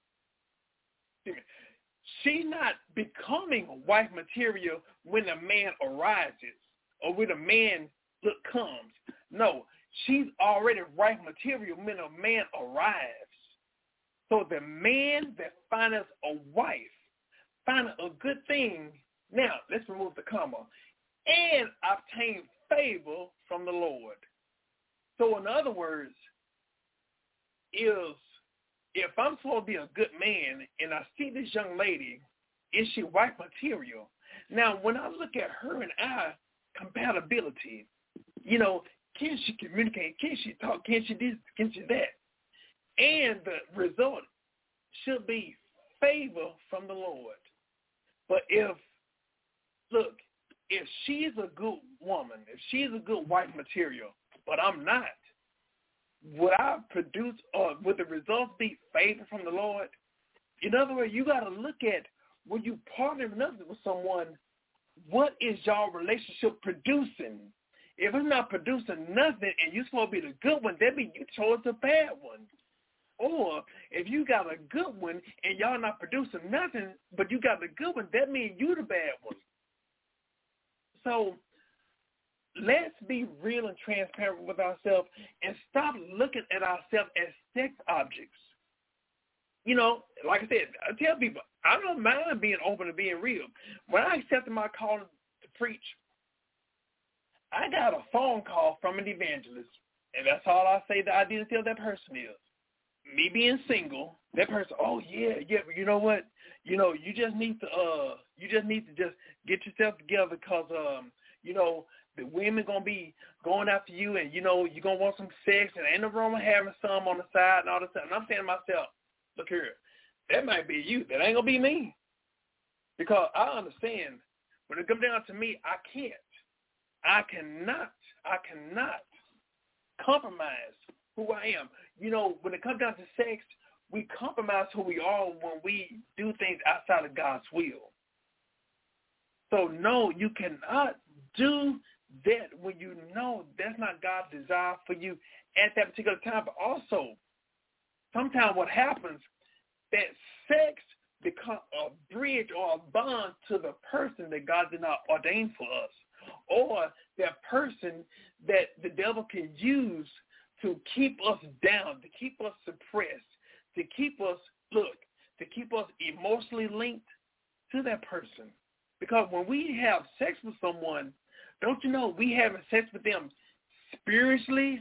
She's not becoming wife material when a man arises or when a man look comes. No, she's already wife material when a man arrives. So the man that findeth a wife findeth a good thing. Now, let's remove the comma. And obtain favor from the Lord. So in other words, is if I'm supposed to be a good man and I see this young lady is she white material? Now, when I look at her and I compatibility, you know, can she communicate? Can she talk? Can she this? Can she that? And the result should be favor from the Lord. But if, look, if she's a good woman, if she's a good wife material, but I'm not, would I produce or would the results be favor from the Lord? In other words, you got to look at when you partner with someone, what is y'all relationship producing? If it's not producing nothing and you're supposed to be the good one, that means you chose the bad one. Or if you got a good one and y'all not producing nothing, but you got the good one, that means you the bad one. So let's be real and transparent with ourselves and stop looking at ourselves as sex objects. You know, like I said, I tell people, I don't mind being open and being real. When I accepted my call to preach, I got a phone call from an evangelist, and that's all I say that I didn't tell that person is. Me being single, that person, oh yeah, yeah, but you know what? You know, you just need to uh you just need to just get yourself together because um, you know, the women gonna be going after you and you know, you're gonna want some sex and ain't no wrong with having some on the side and all this stuff. And I'm saying to myself, look here, that might be you. That ain't gonna be me. Because I understand when it comes down to me, I can't. I cannot. I cannot compromise who I am. You know, when it comes down to sex, we compromise who we are when we do things outside of God's will. So no, you cannot do that when you know that's not God's desire for you at that particular time. But also, sometimes what happens, that sex becomes a bridge or a bond to the person that God did not ordain for us. Or that person that the devil can use to keep us down, to keep us suppressed, to keep us, look, to keep us emotionally linked to that person. Because when we have sex with someone, don't you know we having sex with them spiritually,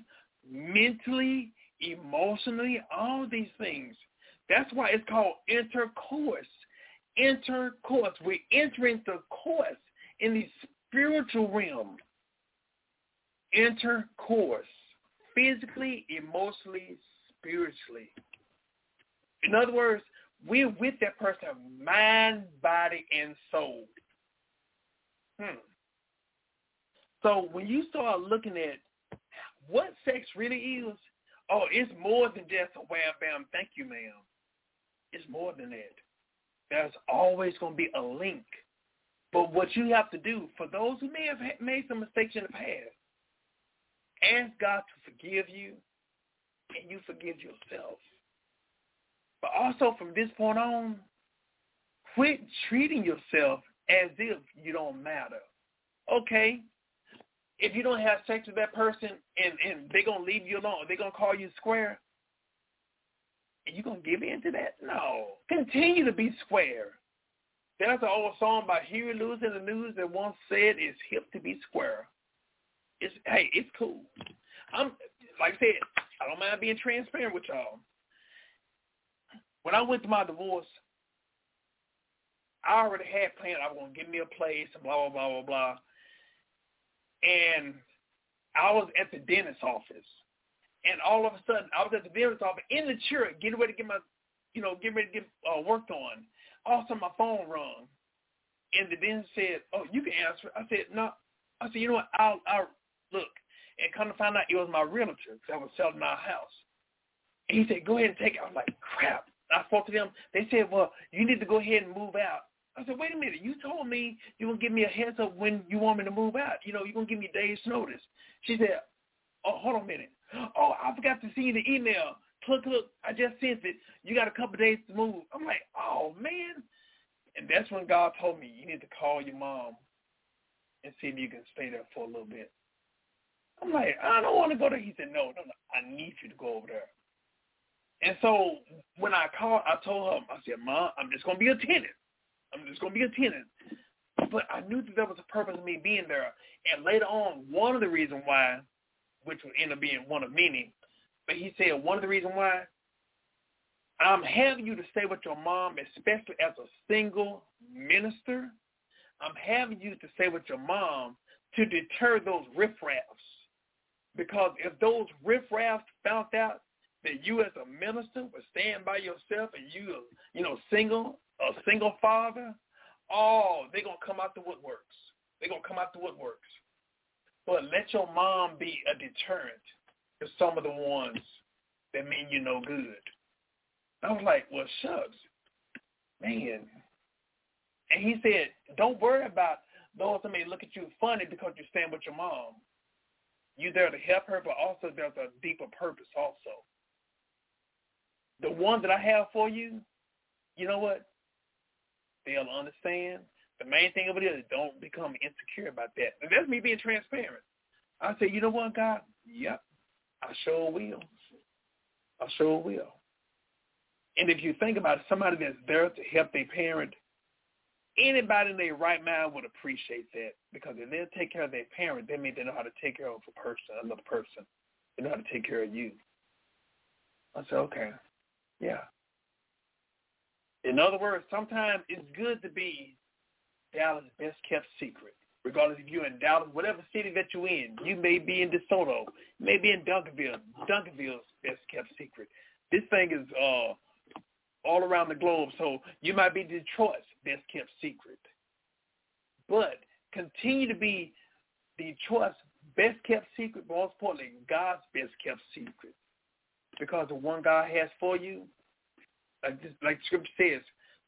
mentally, emotionally, all these things. That's why it's called intercourse. Intercourse. We're entering the course in the spiritual realm. Intercourse. Physically, emotionally, spiritually. In other words, we're with that person mind, body, and soul. Hmm. So when you start looking at what sex really is, oh, it's more than just a wham bam, thank you, ma'am. It's more than that. There's always going to be a link. But what you have to do, for those who may have made some mistakes in the past, ask God to forgive you and you forgive yourself. But also from this point on, quit treating yourself as if you don't matter. Okay, if you don't have sex with that person and, and they're going to leave you alone, they're going to call you square, and you going to give in to that? No. Continue to be square. There's an old song by Huey Lewis and the News that once said it's hip to be square. It's hey, it's cool. I'm like I said, I don't mind being transparent with y'all. When I went to my divorce, I already had planned I was gonna give me a place and blah blah blah blah blah and I was at the dentist's office, and all of a sudden I was at the dentist's office in the chair, getting ready to get my, you know, getting ready to get uh, worked on. All of a sudden my phone rung, and the dentist said, "Oh, you can answer." I said, "No." I said, "You know what? I'll, I'll look." And come to find out, it was my realtor that was selling my house. And he said, "Go ahead and take it." I was like, "Crap!" I spoke to them. They said, "Well, you need to go ahead and move out." I said, wait a minute. You told me you were going to give me a heads up when you want me to move out. You know, you're going to give me day's notice. She said, oh, hold on a minute. Oh, I forgot to see the email. Look, look, I just sent it. You got a couple days to move. I'm like, oh, man. And that's when God told me, you need to call your mom and see if you can stay there for a little bit. I'm like, I don't want to go there. He said, no, no, no. I need you to go over there. And so when I called, I told her, I said, Mom, I'm just going to be a tenant. I'm just going to be a tenant. But I knew that there was a purpose of me being there. And later on, one of the reasons why, which would end up being one of many, but he said one of the reasons why I'm having you to stay with your mom, especially as a single minister. I'm having you to stay with your mom to deter those riffraffs. Because if those riffraffs found out that you as a minister would stand by yourself and you, you know, single, a single father, oh, they're going to come out the woodworks. They're going to come out the woodworks. But let your mom be a deterrent to some of the ones that mean you no good. I was like, well, shucks, man. And he said, don't worry about those that may look at you funny because you stand with your mom. You're there to help her, but also there's a deeper purpose also. The one that I have for you, you know what? They'll understand. The main thing of it is don't become insecure about that. And that's me being transparent. I say, you know what, God? Yep, I sure will. I sure will. And if you think about it, somebody that's there to help their parent, anybody in their right mind would appreciate that because if they'll take care of their parent, that means they know how to take care of a person, another person. They know how to take care of you. I said, okay, yeah. In other words, sometimes it's good to be Dallas' best kept secret. Regardless if you're in Dallas, whatever city that you're in, you may be in DeSoto, you may be in Duncanville. Duncanville's best kept secret. This thing is uh all around the globe. So you might be Detroit's best kept secret. But continue to be Detroit's best kept secret, most importantly, God's best kept secret. Because the one God has for you, like, this, like scripture says,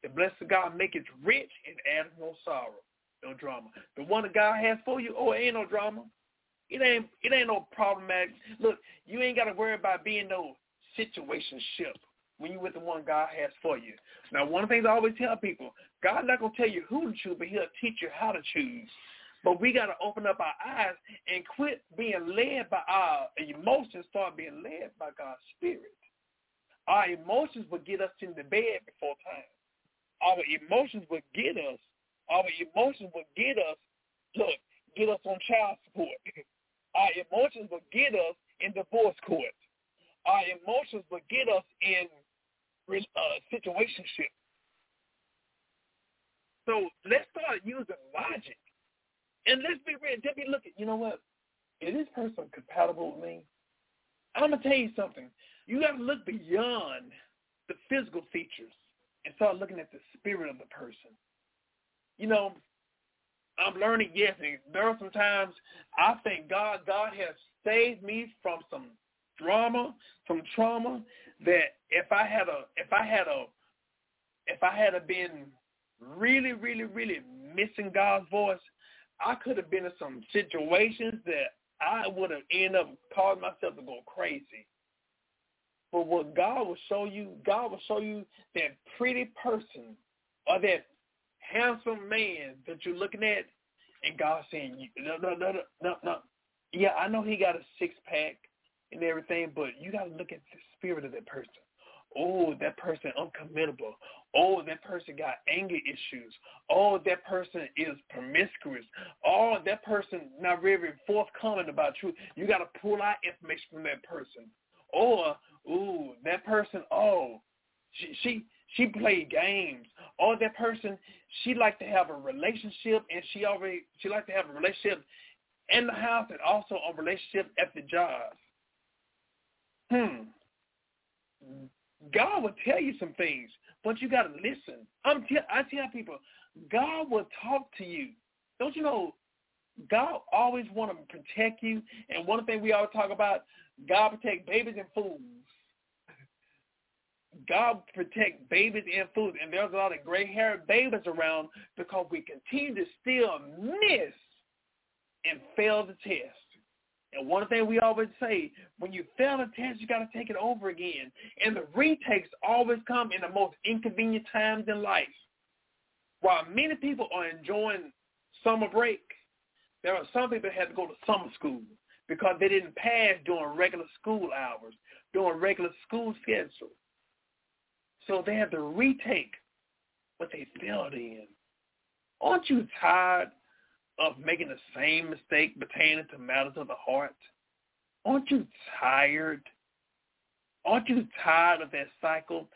the blessed God make it rich and add no sorrow, no drama. The one that God has for you, oh, it ain't no drama. It ain't it ain't no problematic. Look, you ain't got to worry about being no situationship when you're with the one God has for you. Now, one of the things I always tell people, God's not going to tell you who to choose, but he'll teach you how to choose. But we got to open up our eyes and quit being led by our emotions, start being led by God's Spirit. Our emotions will get us in the bed before time. Our emotions will get us. Our emotions will get us, look, get us on child support. Our emotions will get us in divorce court. Our emotions will get us in uh, situationship. So let's start using logic. And let's be real. Let me look at, you know what? Is this person compatible with me? I'm to tell you something. You got to look beyond the physical features and start looking at the spirit of the person. You know, I'm learning, yes, and there are some times I think God, God has saved me from some drama, some trauma that if I had a if I had a if I had a been really, really, really missing God's voice, I could have been in some situations that I would have ended up causing myself to go crazy. But what God will show you, God will show you that pretty person or that handsome man that you're looking at, and God saying, no, no, no, no, no. Yeah, I know he got a six pack and everything, but you got to look at the spirit of that person. Oh, that person uncommittable. Oh, that person got anger issues. Oh, that person is promiscuous. Oh, that person not very forthcoming about you. You got to pull out information from that person. Or, ooh, that person, oh, she she she played games. Or that person, she like to have a relationship and she already she like to have a relationship in the house and also a relationship at the job hmm, God will tell you some things, but you got to listen. I'm I tell people, God will talk to you. Don't you know, God always want to protect you. And one thing we always talk about, God protect babies and fools. God protect babies and fools. And there's a lot of gray-haired babies around because we continue to still miss and fail the test. And one thing we always say, when you fail a test, you got to take it over again. And the retakes always come in the most inconvenient times in life. While many people are enjoying summer break, there are some people that had to go to summer school because they didn't pass during regular school hours, during regular school schedule. So they have to retake what they failed in. Aren't you tired of making the same mistake pertaining to matters of the heart? Aren't you tired? Aren't you tired of that cycle?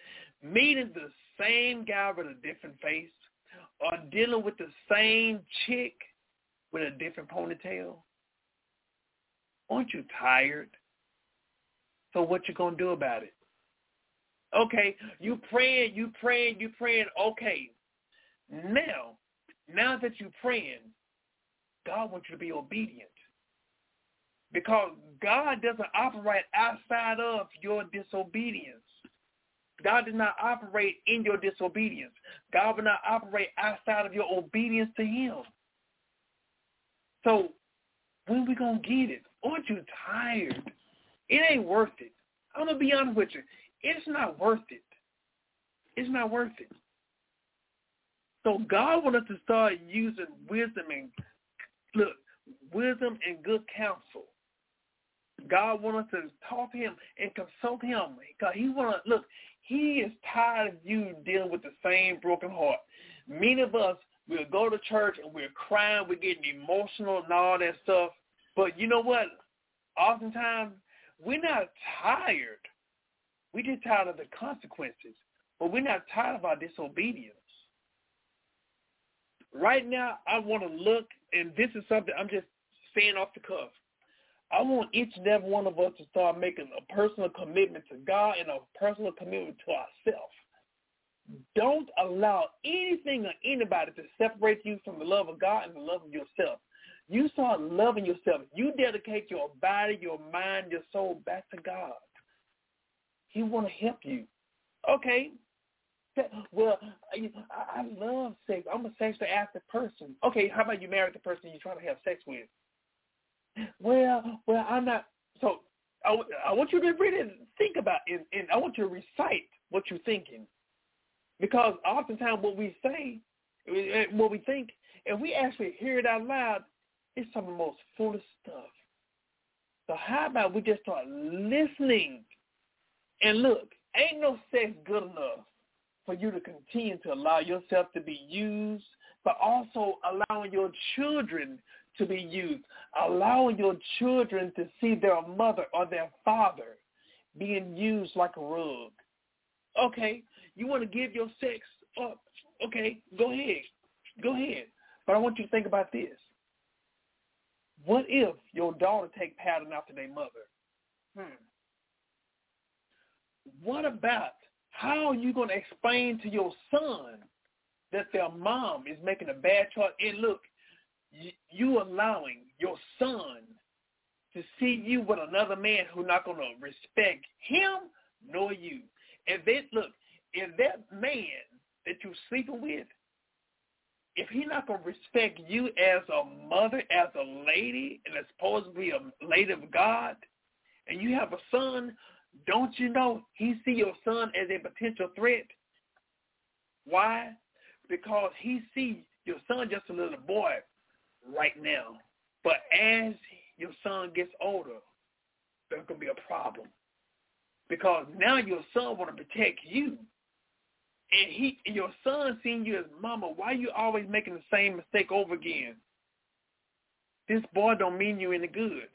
meeting the same guy with a different face or dealing with the same chick with a different ponytail? Aren't you tired? So what you gonna do about it? Okay, you praying, you praying, you praying. Okay, now, now that you praying, God wants you to be obedient because God doesn't operate outside of your disobedience. God does not operate in your disobedience. God will not operate outside of your obedience to him. So when we to get it? Aren't you tired? It ain't worth it. I'm to be honest with you. It's not worth it. It's not worth it. So God wants us to start using wisdom and look, wisdom and good counsel. God wants us to talk to him and consult him. God, he want look. He is tired of you dealing with the same broken heart. Many of us will go to church and we're crying, we're getting emotional and all that stuff. But you know what? Oftentimes we're not tired. We're just tired of the consequences. But we're not tired of our disobedience. Right now, I want to look, and this is something I'm just saying off the cuff. I want each and every one of us to start making a personal commitment to God and a personal commitment to ourselves. Don't allow anything or anybody to separate you from the love of God and the love of yourself. You start loving yourself. You dedicate your body, your mind, your soul back to God. He want to help you. Okay. Well, I, love sex. I'm a sexually active person. Okay, how about you marry the person you're trying to have sex with? well, well, I'm not. So I, I want you to really think about it, and, and I want you to recite what you're thinking, because oftentimes what we say, eh, what we think, and we actually hear it out loud, it's some of the most foolish stuff. So how about we just start listening? And look, ain't no sex good enough for you to continue to allow yourself to be used, but also allowing your children to be used. Allowing your children to see their mother or their father being used like a rug. Okay, you want to give your sex up. Okay, go ahead. Go ahead. But I want you to think about this. What if your daughter take pattern after their mother? Hmm. What about how are you going to explain to your son that their mom is making a bad choice? And look, you allowing your son to see you with another man who's not going to respect him nor you. And then look, if that man that you're sleeping with, if he's not to respect you as a mother, as a lady, and as supposed to be a lady of God, and you have a son, don't you know he see your son as a potential threat? Why? Because he see your son just a little boy right now. But as your son gets older, there's to be a problem. Because now your son want to protect you. And he, your son seeing you as mama, why you always making the same mistake over again? This boy don't mean you any good.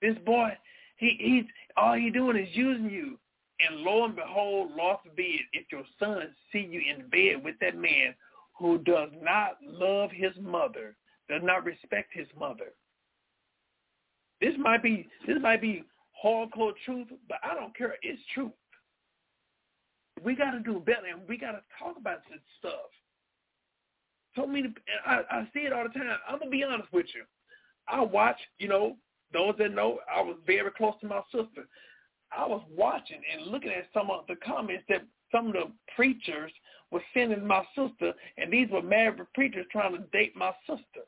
This boy, he, he's all he doing is using you. And lo and behold, Lord forbid, if your son see you in bed with that man who does not love his mother, does not respect his mother. This might be this might be hardcore truth, but I don't care. It's truth. We got to do better, and we got to talk about this stuff. Me to, I, I see it all the time. I'm gonna be honest with you. I watch, you know, those that know, I was very close to my sister. I was watching and looking at some of the comments that some of the preachers were sending my sister, and these were married preachers trying to date my sister.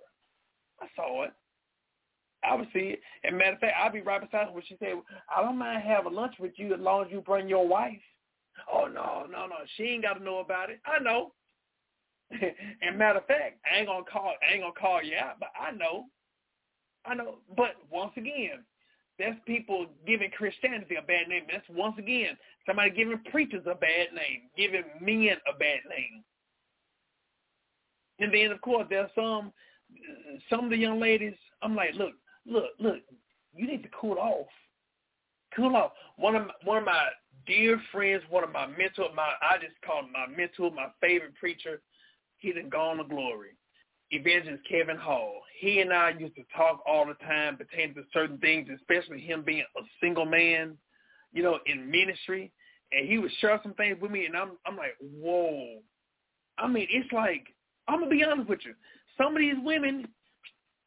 I saw it. I would see it. And matter of fact, I'll be right beside her when she said, I don't mind having lunch with you as long as you bring your wife. Oh, no, no, no. She ain't got to know about it. I know. and matter of fact, I ain't gonna call I ain't gonna call you out, but I know. I know. But once again, that's people giving Christianity a bad name. That's once again somebody giving preachers a bad name, giving men a bad name. And then of course there's some some of the young ladies, I'm like, look, look, look, you need to cool off. Cool off. One of my, one of my dear friends, one of my mentor, my I just call him my mentor, my favorite preacher. He's done gone to glory. Evangelist Kevin Hall. He and I used to talk all the time pertaining to certain things, especially him being a single man, you know, in ministry. And he would share some things with me, and I'm I'm like, whoa. I mean, it's like I'm gonna be honest with you. Some of these women,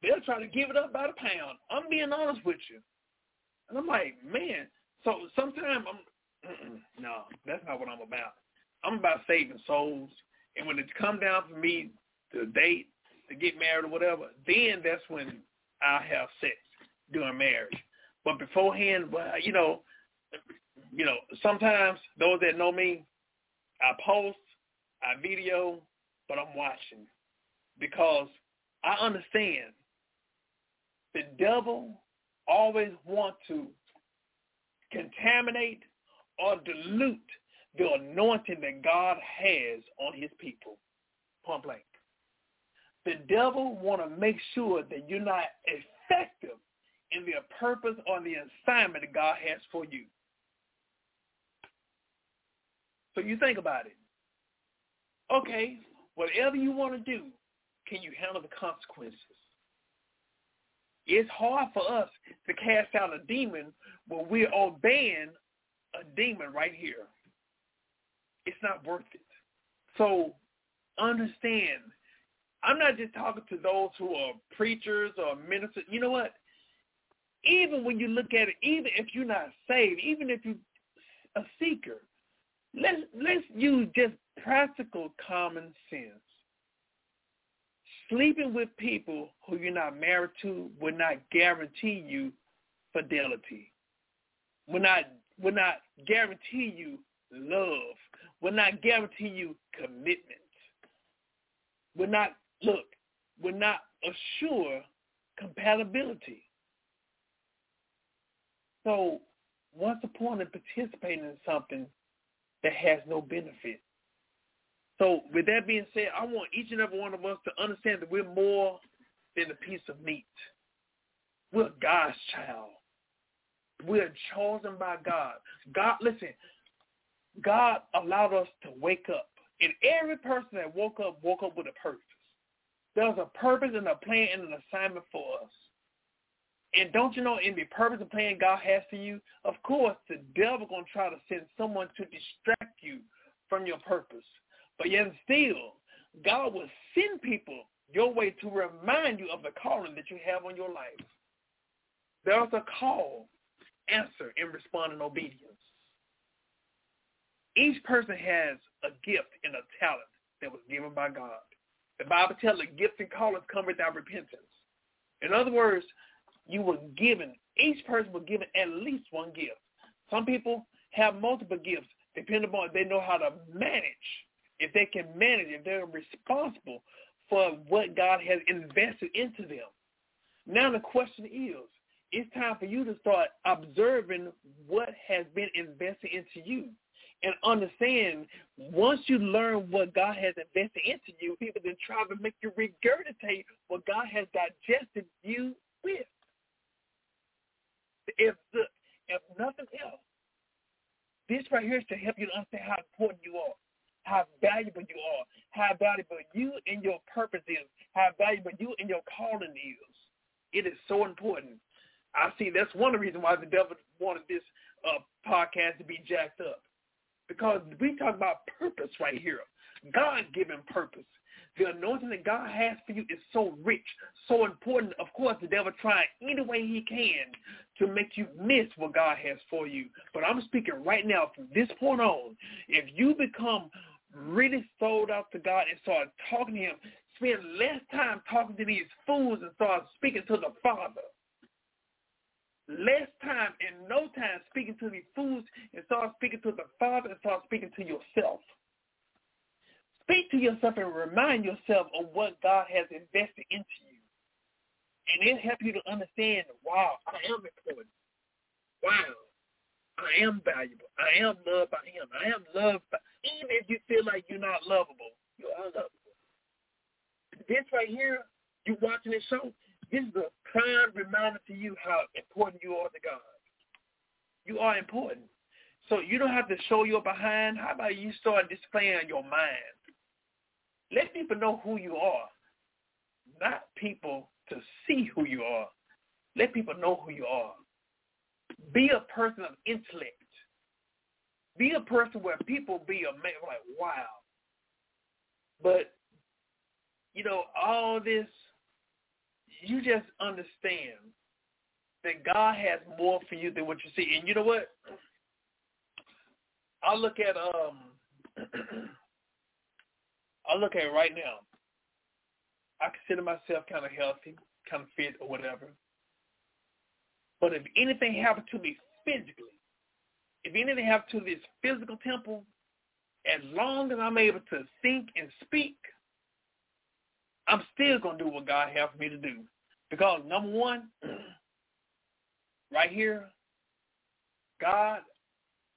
they'll try to give it up by the pound. I'm being honest with you, and I'm like, man. So sometimes I'm, no, that's not what I'm about. I'm about saving souls, and when it come down for me to date, to get married or whatever, then that's when I have sex during marriage. But beforehand, well, you know, you know, sometimes those that know me, I post, I video, but I'm watching because I understand the devil always want to contaminate or dilute the anointing that God has on his people. Point blank. The devil want to make sure that you're not effective in the purpose or the assignment that God has for you. So you think about it. Okay, whatever you want to do, can you handle the consequences? It's hard for us to cast out a demon when we're obeying a demon right here. It's not worth it. So understand, I'm not just talking to those who are preachers or ministers. You know what? Even when you look at it, even if you're not saved, even if you're a seeker, let's let's use just practical common sense. Sleeping with people who you're not married to will not guarantee you fidelity. Will not will not guarantee you love. Will not guarantee you commitment. Will not look. Will not assure compatibility. So what's the point of participating in something that has no benefit? So with that being said, I want each and every one of us to understand that we're more than a piece of meat. We're God's child. We're chosen by God. God, listen, God allowed us to wake up. And every person that woke up, woke up with a purpose. There's a purpose and a plan and an assignment for us. And don't you know in the purpose and plan God has for you, of course the devil gonna try to send someone to distract you from your purpose. But yet still, God will send people your way to remind you of the calling that you have on your life. There's a call, answer, and respond in obedience. Each person has a gift and a talent that was given by God. The Bible tells us gifts and callings come without repentance. In other words, you were given, each person was given at least one gift. Some people have multiple gifts depending upon if they know how to manage if they can manage, if they're responsible for what God has invested into them. Now the question is, it's time for you to start observing what has been invested into you and understand once you learn what God has invested into you, people then try to make you regurgitate what God has digested you with. If the, if nothing else, this right here is to help you to understand how important you are how valuable you are, how valuable you and your purpose is, how valuable you and your calling is. It is so important. I see that's one of the reasons why the devil wanted this uh, podcast to be jacked up. Because we talk about purpose right here. God-given purpose. The anointing that God has for you is so rich, so important. Of course, the devil trying any way he can to make you miss what God has for you. But I'm speaking right now from this point on. If you become really sold out to God and start talking to him, spend less time talking to these fools and start speaking to the Father. Less time and no time speaking to these fools and start speaking to the Father and start speaking to yourself. Speak to yourself and remind yourself of what God has invested into you. And it helps you to understand, wow, I am important. Wow, I am valuable. I am loved by him. I am loved by, even if you feel like you're not lovable, you are lovable. This right here, you watching this show, this is a prime reminder to you how important you are to God. You are important. So you don't have to show your behind. How about you start displaying your mind? Let people know who you are, not people to see who you are. Let people know who you are. Be a person of intellect. Be a person where people be amazed, like, wow. But, you know, all this, you just understand that God has more for you than what you see. And you know what? I look at um I look at right now. I consider myself kind of healthy, kind of fit or whatever. But if anything happened to me physically, if anything happened to this physical temple, as long as I'm able to think and speak, I'm still going to do what God has me to do. Because number one, right here, God,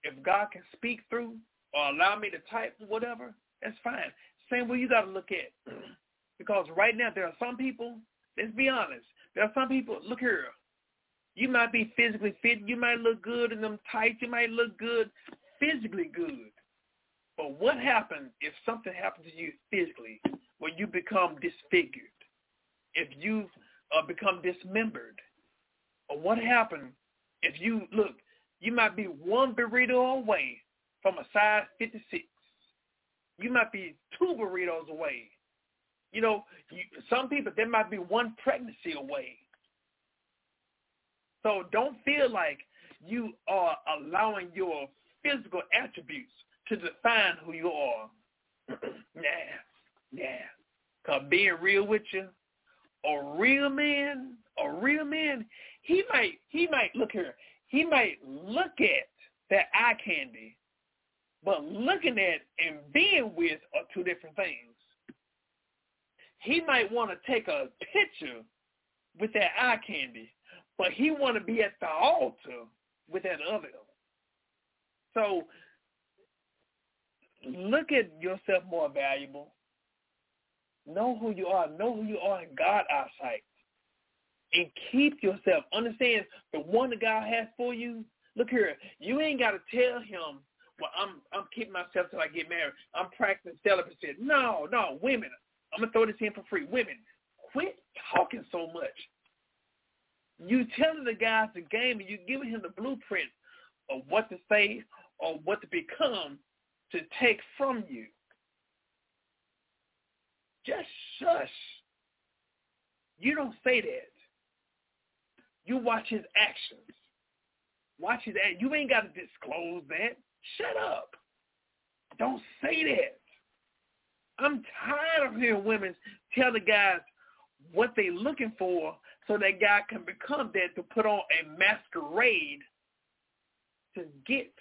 if God can speak through or allow me to type whatever, that's fine. Same way you got to look at. Because right now there are some people, let's be honest, there are some people, look here, you might be physically fit, you might look good in them tights, you might look good, physically good. But what happens if something happens to you physically where you become disfigured? If you uh, become dismembered? Or what happened if you, look, you might be one burrito away from a size 56. You might be two burritos away. You know, you, some people, there might be one pregnancy away. So don't feel like you are allowing your physical attributes to define who you are. nah, nah. Because being real with you, a real man, a real man, he might, he might, look here, he might look at that eye candy, but looking at and being with are two different things. He might want to take a picture with that eye candy, but he want to be at the altar with that other. So look at yourself more valuable. Know who you are. Know who you are in God eyesight. And keep yourself. Understand the one that God has for you. Look here. You ain't got to tell him, well, I'm I'm keeping myself till I get married. I'm practicing celibacy. No, no, women. I'm going to throw this in for free. Women, quit talking so much. You telling the guys the game and you giving him the blueprint of what to say or what to become to take from you. Just shush. You don't say that. You watch his actions. Watch his act. You ain't got to disclose that. Shut up. Don't say that. I'm tired of hearing women tell the guys what they looking for so that guy can become that to put on a masquerade to get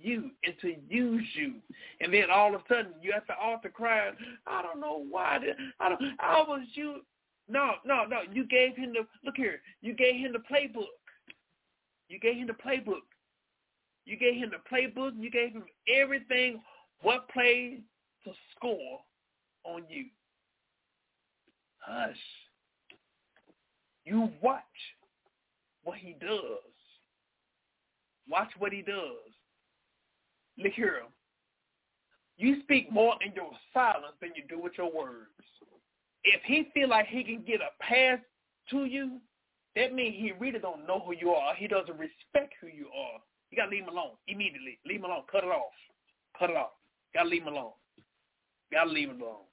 you and to use you. And then all of a sudden you have to altar crying, I don't know why. I don't. I was you. No, no, no. You gave him the look here. You gave him the playbook. You gave him the playbook. You gave him the playbook. You gave him everything. What play to score on you? Hush. You watch what he does. Watch what he does. Look here. You speak more in your silence than you do with your words. If he feel like he can get a pass to you, that means he really don't know who you are. He doesn't respect who you are. You gotta leave him alone immediately. Leave him alone. Cut it off. Cut it off. You gotta leave him alone. You gotta leave him alone.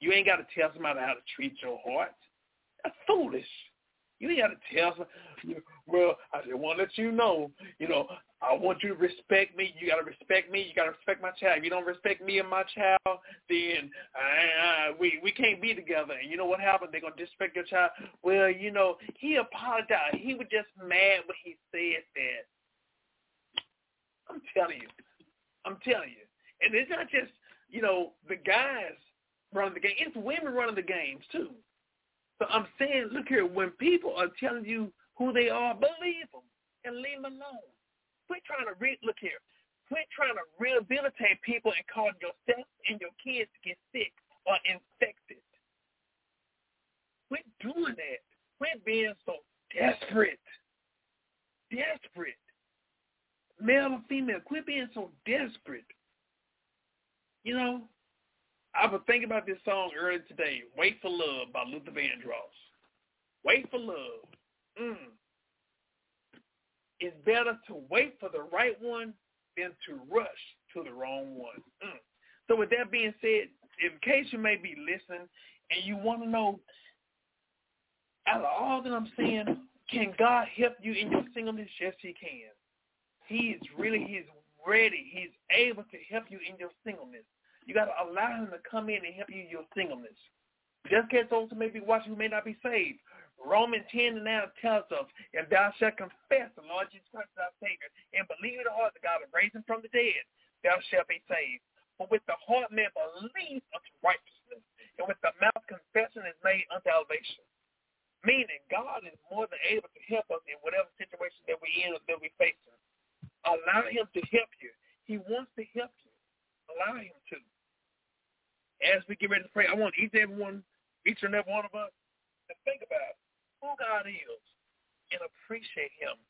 You ain't gotta tell somebody how to treat your heart. That's foolish. You ain't got to tell some, well, I just want to let you know, you know, I want you to respect me. You got to respect me. You got to respect my child. If you don't respect me and my child, then uh, we we can't be together. And you know what happened? They're going to disrespect your child. Well, you know, he apologized. He was just mad when he said that. I'm telling you. I'm telling you. And it's not just, you know, the guys running the game. It's women running the games, too. So I'm saying, look here, when people are telling you who they are, believe them and leave them alone. Quit trying to re- look here. Quit trying to rehabilitate people and cause yourself and your kids to get sick or infected. Quit doing that. Quit being so desperate. Desperate. male or female. Quit being so desperate. You know, I was thinking about this song earlier today, Wait for Love by Luther Vandross. Wait for love. Mm. It's better to wait for the right one than to rush to the wrong one. Mm. So with that being said, in case you may be listening and you want to know, out of all that I'm saying, can God help you in your singleness? Yes, he can. He is really, he's ready. He's able to help you in your singleness. You got to allow him to come in and help you in your singleness. Just in case those who may be watching who may not be saved. Romans 10 and 9 tells us, if thou shalt confess the Lord Jesus Christ as our Savior and believe in the heart that God will raise him from the dead, thou shalt be saved. For with the heart man believes unto righteousness, and with the mouth confession is made unto salvation. Meaning God is more than able to help us in whatever situation that we're in or that we're facing. Allow him to help you. He wants to help you. Allow him to. As we get ready to pray, I want each and every one, each and every one of us to think about who God is and appreciate him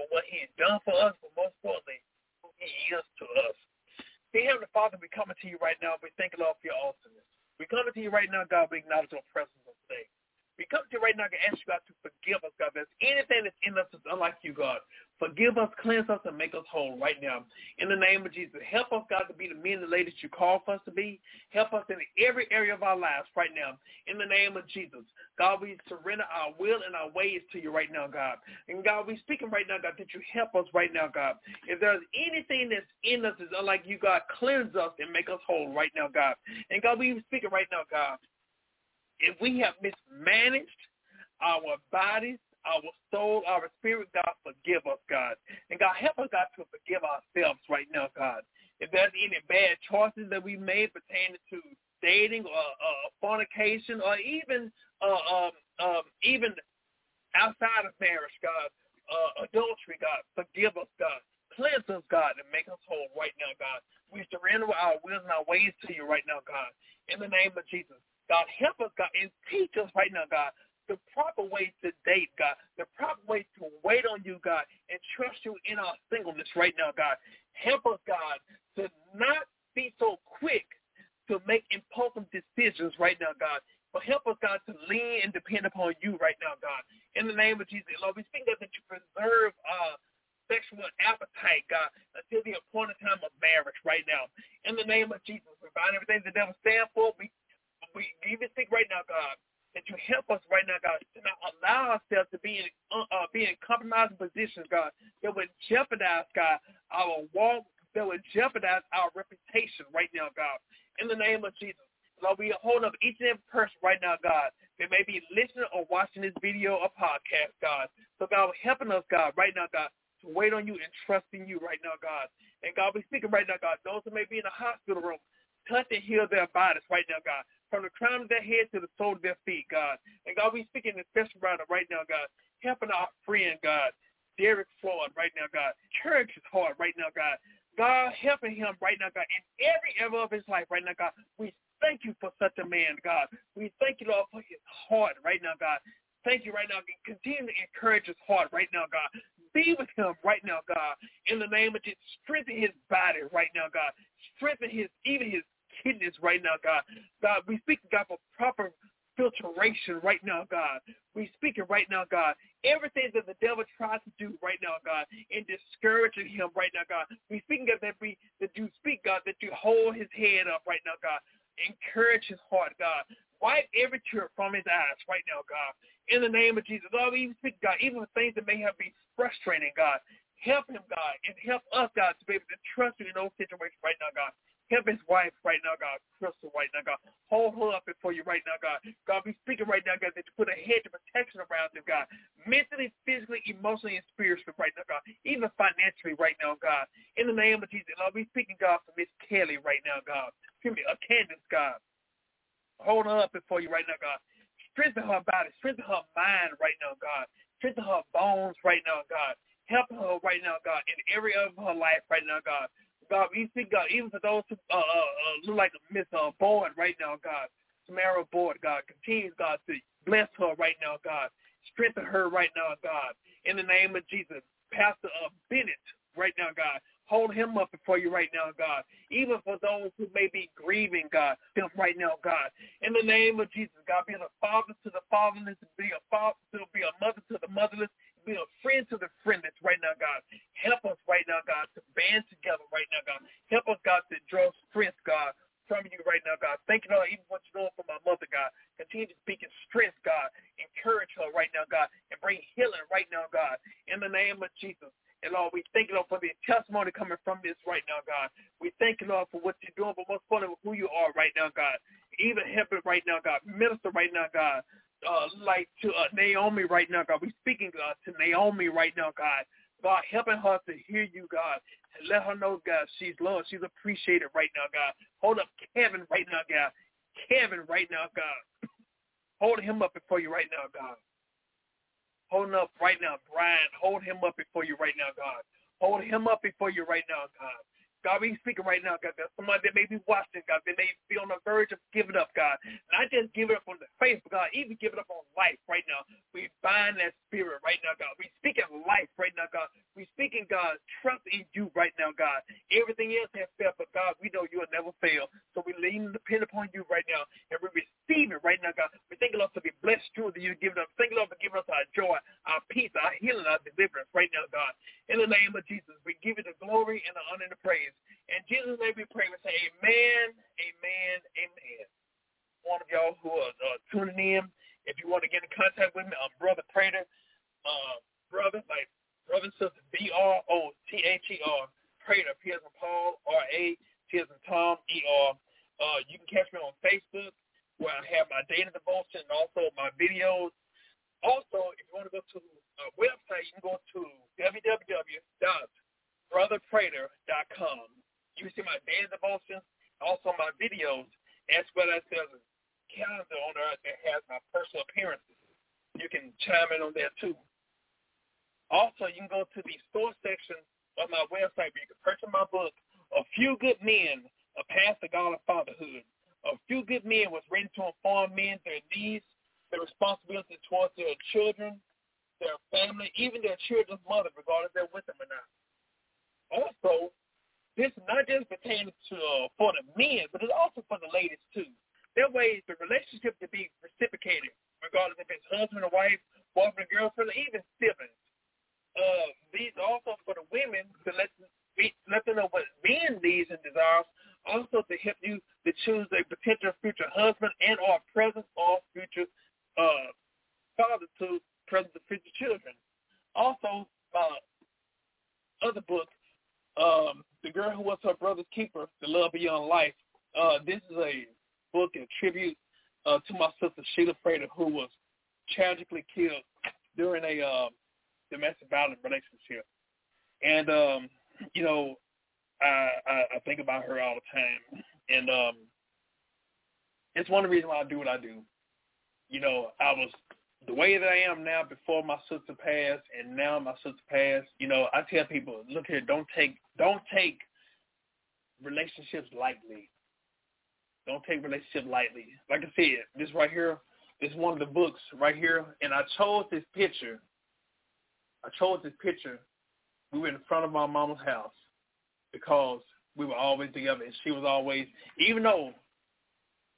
for what he has done for us, but most importantly, who he is to us. Dear Heavenly Father, we're coming to you right now. We thank you, Lord, for your awesomeness. We're coming to you right now, God. We acknowledge your presence today. We come to you right now and ask you, God, to forgive us, God. If there's anything that's in us that's unlike you, God. Forgive us, cleanse us, and make us whole right now. In the name of Jesus, help us, God, to be the men and the ladies you call for us to be. Help us in every area of our lives right now. In the name of Jesus, God, we surrender our will and our ways to you right now, God. And God, we speaking right now, God, that you help us right now, God. If there's anything that's in us that's unlike you, God, cleanse us and make us whole right now, God. And God, we speaking right now, God if we have mismanaged our bodies, our soul, our spirit, God, forgive us, God. And God, help us, God, to forgive ourselves right now, God. If there's any bad choices that we made pertaining to dating or uh, fornication or even uh, um, um, even outside of marriage, God, uh, adultery, God, forgive us, God. Cleanse us, God, and make us whole right now, God. We surrender our wills and our ways to you right now, God. In the name of Jesus. God, help us, God, and teach us right now, God, the proper way to date, God, the proper way to wait on you, God, and trust you in our singleness right now, God. Help us, God, to not be so quick to make impulsive decisions right now, God. But help us, God, to lean and depend upon you right now, God. In the name of Jesus, Lord, we speak that, you preserve uh, sexual appetite, God, until the appointed time of marriage right now. In the name of Jesus, we bind everything the devil stands for. We we even think right now, God, that you help us right now, God, to not allow ourselves to be in uh, uh, be in compromising positions, God, that would jeopardize, God, our walk, that would jeopardize our reputation right now, God. In the name of Jesus. Lord, we hold up each and every person right now, God, that may be listening or watching this video or podcast, God. So, God, helping us, God, right now, God, to wait on you and trust in you right now, God. And, God, we speaking right now, God, those who may be in a hospital room, touch and heal their bodies right now, God from the crown of their head to the sole of their feet, God. And God, we speaking especially about it right now, God. Helping our friend, God, Derek Floyd right now, God. Church is hard right now, God. God, helping him right now, God, in every area of his life right now, God. We thank you for such a man, God. We thank you, Lord, for his heart right now, God. Thank you right now. Continue to encourage his heart right now, God. Be with him right now, God. In the name of Jesus, strengthen his body right now, God. Strengthen his even his kidneys right now, God. God, we speak, God, for proper filtration right now, God. We speak it right now, God. Everything that the devil tries to do right now, God, in discouraging him right now, God. We speak God that we that you speak, God, that you hold his head up right now, God. Encourage his heart, God. Wipe every tear from his eyes right now, God. In the name of Jesus. Lord, we even speak, God, even with things that may have been frustrating, God. Help him, God, and help us, God, to be able to trust you in those situations right now, God. Help his wife right now, God. Crystal right now, God. Hold her up before you right now, God. God, we speaking right now, God, that you put a hedge of protection around them, God. Mentally, physically, emotionally, and spiritually right now, God. Even financially right now, God. In the name of Jesus, Lord, we speaking, God, for Miss Kelly right now, God. Excuse me, a Candace, God. Hold her up before you right now, God. Strengthen her body. Strengthen her mind right now, God. Strengthen her bones right now, God. Help her right now, God, in every area of her life right now, God. God, we God, even for those who uh, uh, uh, look like a Miss uh, Boyd right now, God, Samara Boyd, God, continue, God, to bless her right now, God. Strengthen her right now, God. In the name of Jesus. Pastor uh, Bennett, right now, God. Hold him up before you right now, God. Even for those who may be grieving, God, right now, God. In the name of Jesus, God, be a father to the fatherless, be a father to be a mother to the motherless, be a friend to the friendless right now, God. Help us right now, God, to band together right now, God. Help us, God, to draw strength, God, from you right now, God. Thank you, Lord, even what you're doing for my mother, God. Continue to speak in strength, God. Encourage her right now, God, and bring healing right now, God. In the name of Jesus. And Lord, we thank you, Lord, for the testimony coming from this right now, God. We thank you, Lord, for what you're doing, but most importantly, who you are right now, God. Even help it right now, God. Minister right now, God. Uh, like to uh, Naomi right now, God. We speaking, God, to Naomi right now, God. God, helping her to hear you, God. And let her know, God, she's loved. She's appreciated right now, God. Hold up Kevin right now, God. Kevin right now, God. Hold him up before you right now, God holding up right now, Brian. Hold him up before you right now, God. Hold him up before you right now, God. God, we speaking right now, God. There's somebody that may be watching, God. They may be on the verge of giving up, God. Not just giving up on the faith, but God, even giving up on life right now. We bind that spirit right now, God. We speaking life right now, God. We speaking, God, trust in you right now, God. Everything else has failed, but God, we know you will never fail. So we lean and depend upon you right now, and we receive it right now, God. We thank you, Lord, for the blessed truth that you've given us. Thank you, Lord, for giving us our joy, our peace, our healing, our deliverance right now, God. In the name of Jesus, we give you the glory and the honor and the praise. And Jesus' name we pray. and say amen, amen, amen. One of y'all who are uh, tuning in, if you want to get in contact with me, I'm Brother Prater. Uh, brother, like brother and sister, B-R-O-T-H-E-R, Prater, P as in Paul, R-A, T as in Tom, E-R. Uh, you can catch me on Facebook where I have my daily devotion and also my videos. Also, if you want to go to a website, you can go to www.brotherprater.com you can see my daily devotions, also my videos, as well as there's calendar on there that has my personal appearances. You can chime in on there too. Also, you can go to the store section of my website where you can purchase my book, A Few Good Men, A Path to God of Fatherhood. A Few Good Men was written to inform men their needs, their responsibility towards their children, their family, even their children's mother, regardless they're with them or not. Also, this not just pertains to uh, for the men, but it's also for the ladies too. That way, the relationship to be reciprocated, regardless if it's husband or wife, boyfriend girlfriend, or even siblings. Uh, these also for the women to let let them know what men needs and desires. Also to help you to choose a potential future husband and or present or future uh, father to present or future children. Also, uh, other books um, the girl who was her brother's keeper, The Love Beyond Life. Uh, this is a book in tribute uh, to my sister Sheila Prater, who was tragically killed during a uh, domestic violence relationship. And um, you know, I, I, I think about her all the time, and um, it's one of the reasons why I do what I do. You know, I was the way that I am now before my sister passed and now my sister passed, you know, I tell people, look here, don't take don't take relationships lightly. Don't take relationships lightly. Like I said, this right here is one of the books right here and I chose this picture. I chose this picture. We were in front of my mama's house because we were always together and she was always even though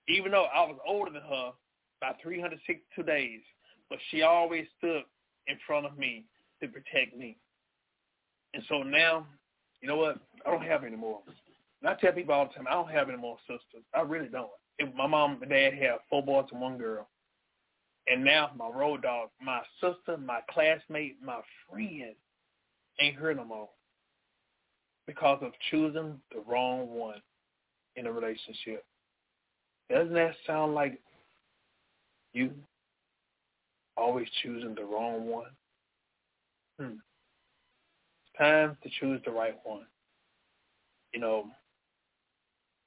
even though I was older than her by 362 days, but she always stood in front of me to protect me. And so now, you know what? I don't have any more. And I tell people all the time, I don't have any more sisters. I really don't. If my mom and dad had four boys and one girl. And now my road dog, my sister, my classmate, my friend ain't here no more because of choosing the wrong one in a relationship. Doesn't that sound like you? Always choosing the wrong one. Hmm. It's time to choose the right one. You know,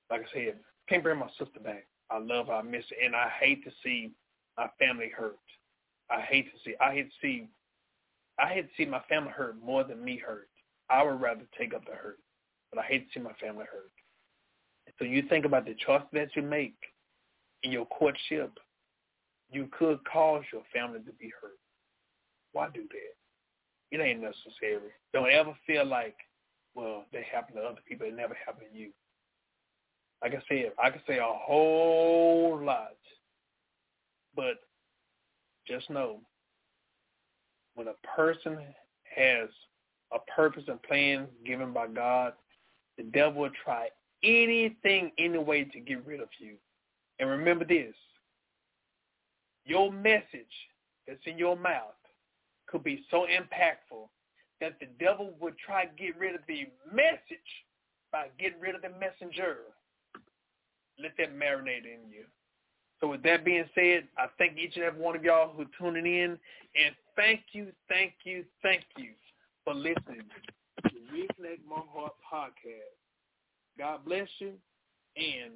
like I said, can't bring my sister back. I love her, I miss her, and I hate to see my family hurt. I hate to see. I hate to see. I hate to see my family hurt more than me hurt. I would rather take up the hurt, but I hate to see my family hurt. So you think about the choice that you make in your courtship you could cause your family to be hurt. Why do that? It ain't necessary. Don't ever feel like well, they happen to other people. It never happened to you. Like I said, I could say a whole lot, but just know when a person has a purpose and plan given by God, the devil will try anything, any way to get rid of you. And remember this, your message that's in your mouth could be so impactful that the devil would try to get rid of the message by getting rid of the messenger. Let that marinate in you. So with that being said, I thank each and every one of y'all who tuning in, and thank you, thank you, thank you for listening to Reconnect My Heart podcast. God bless you, and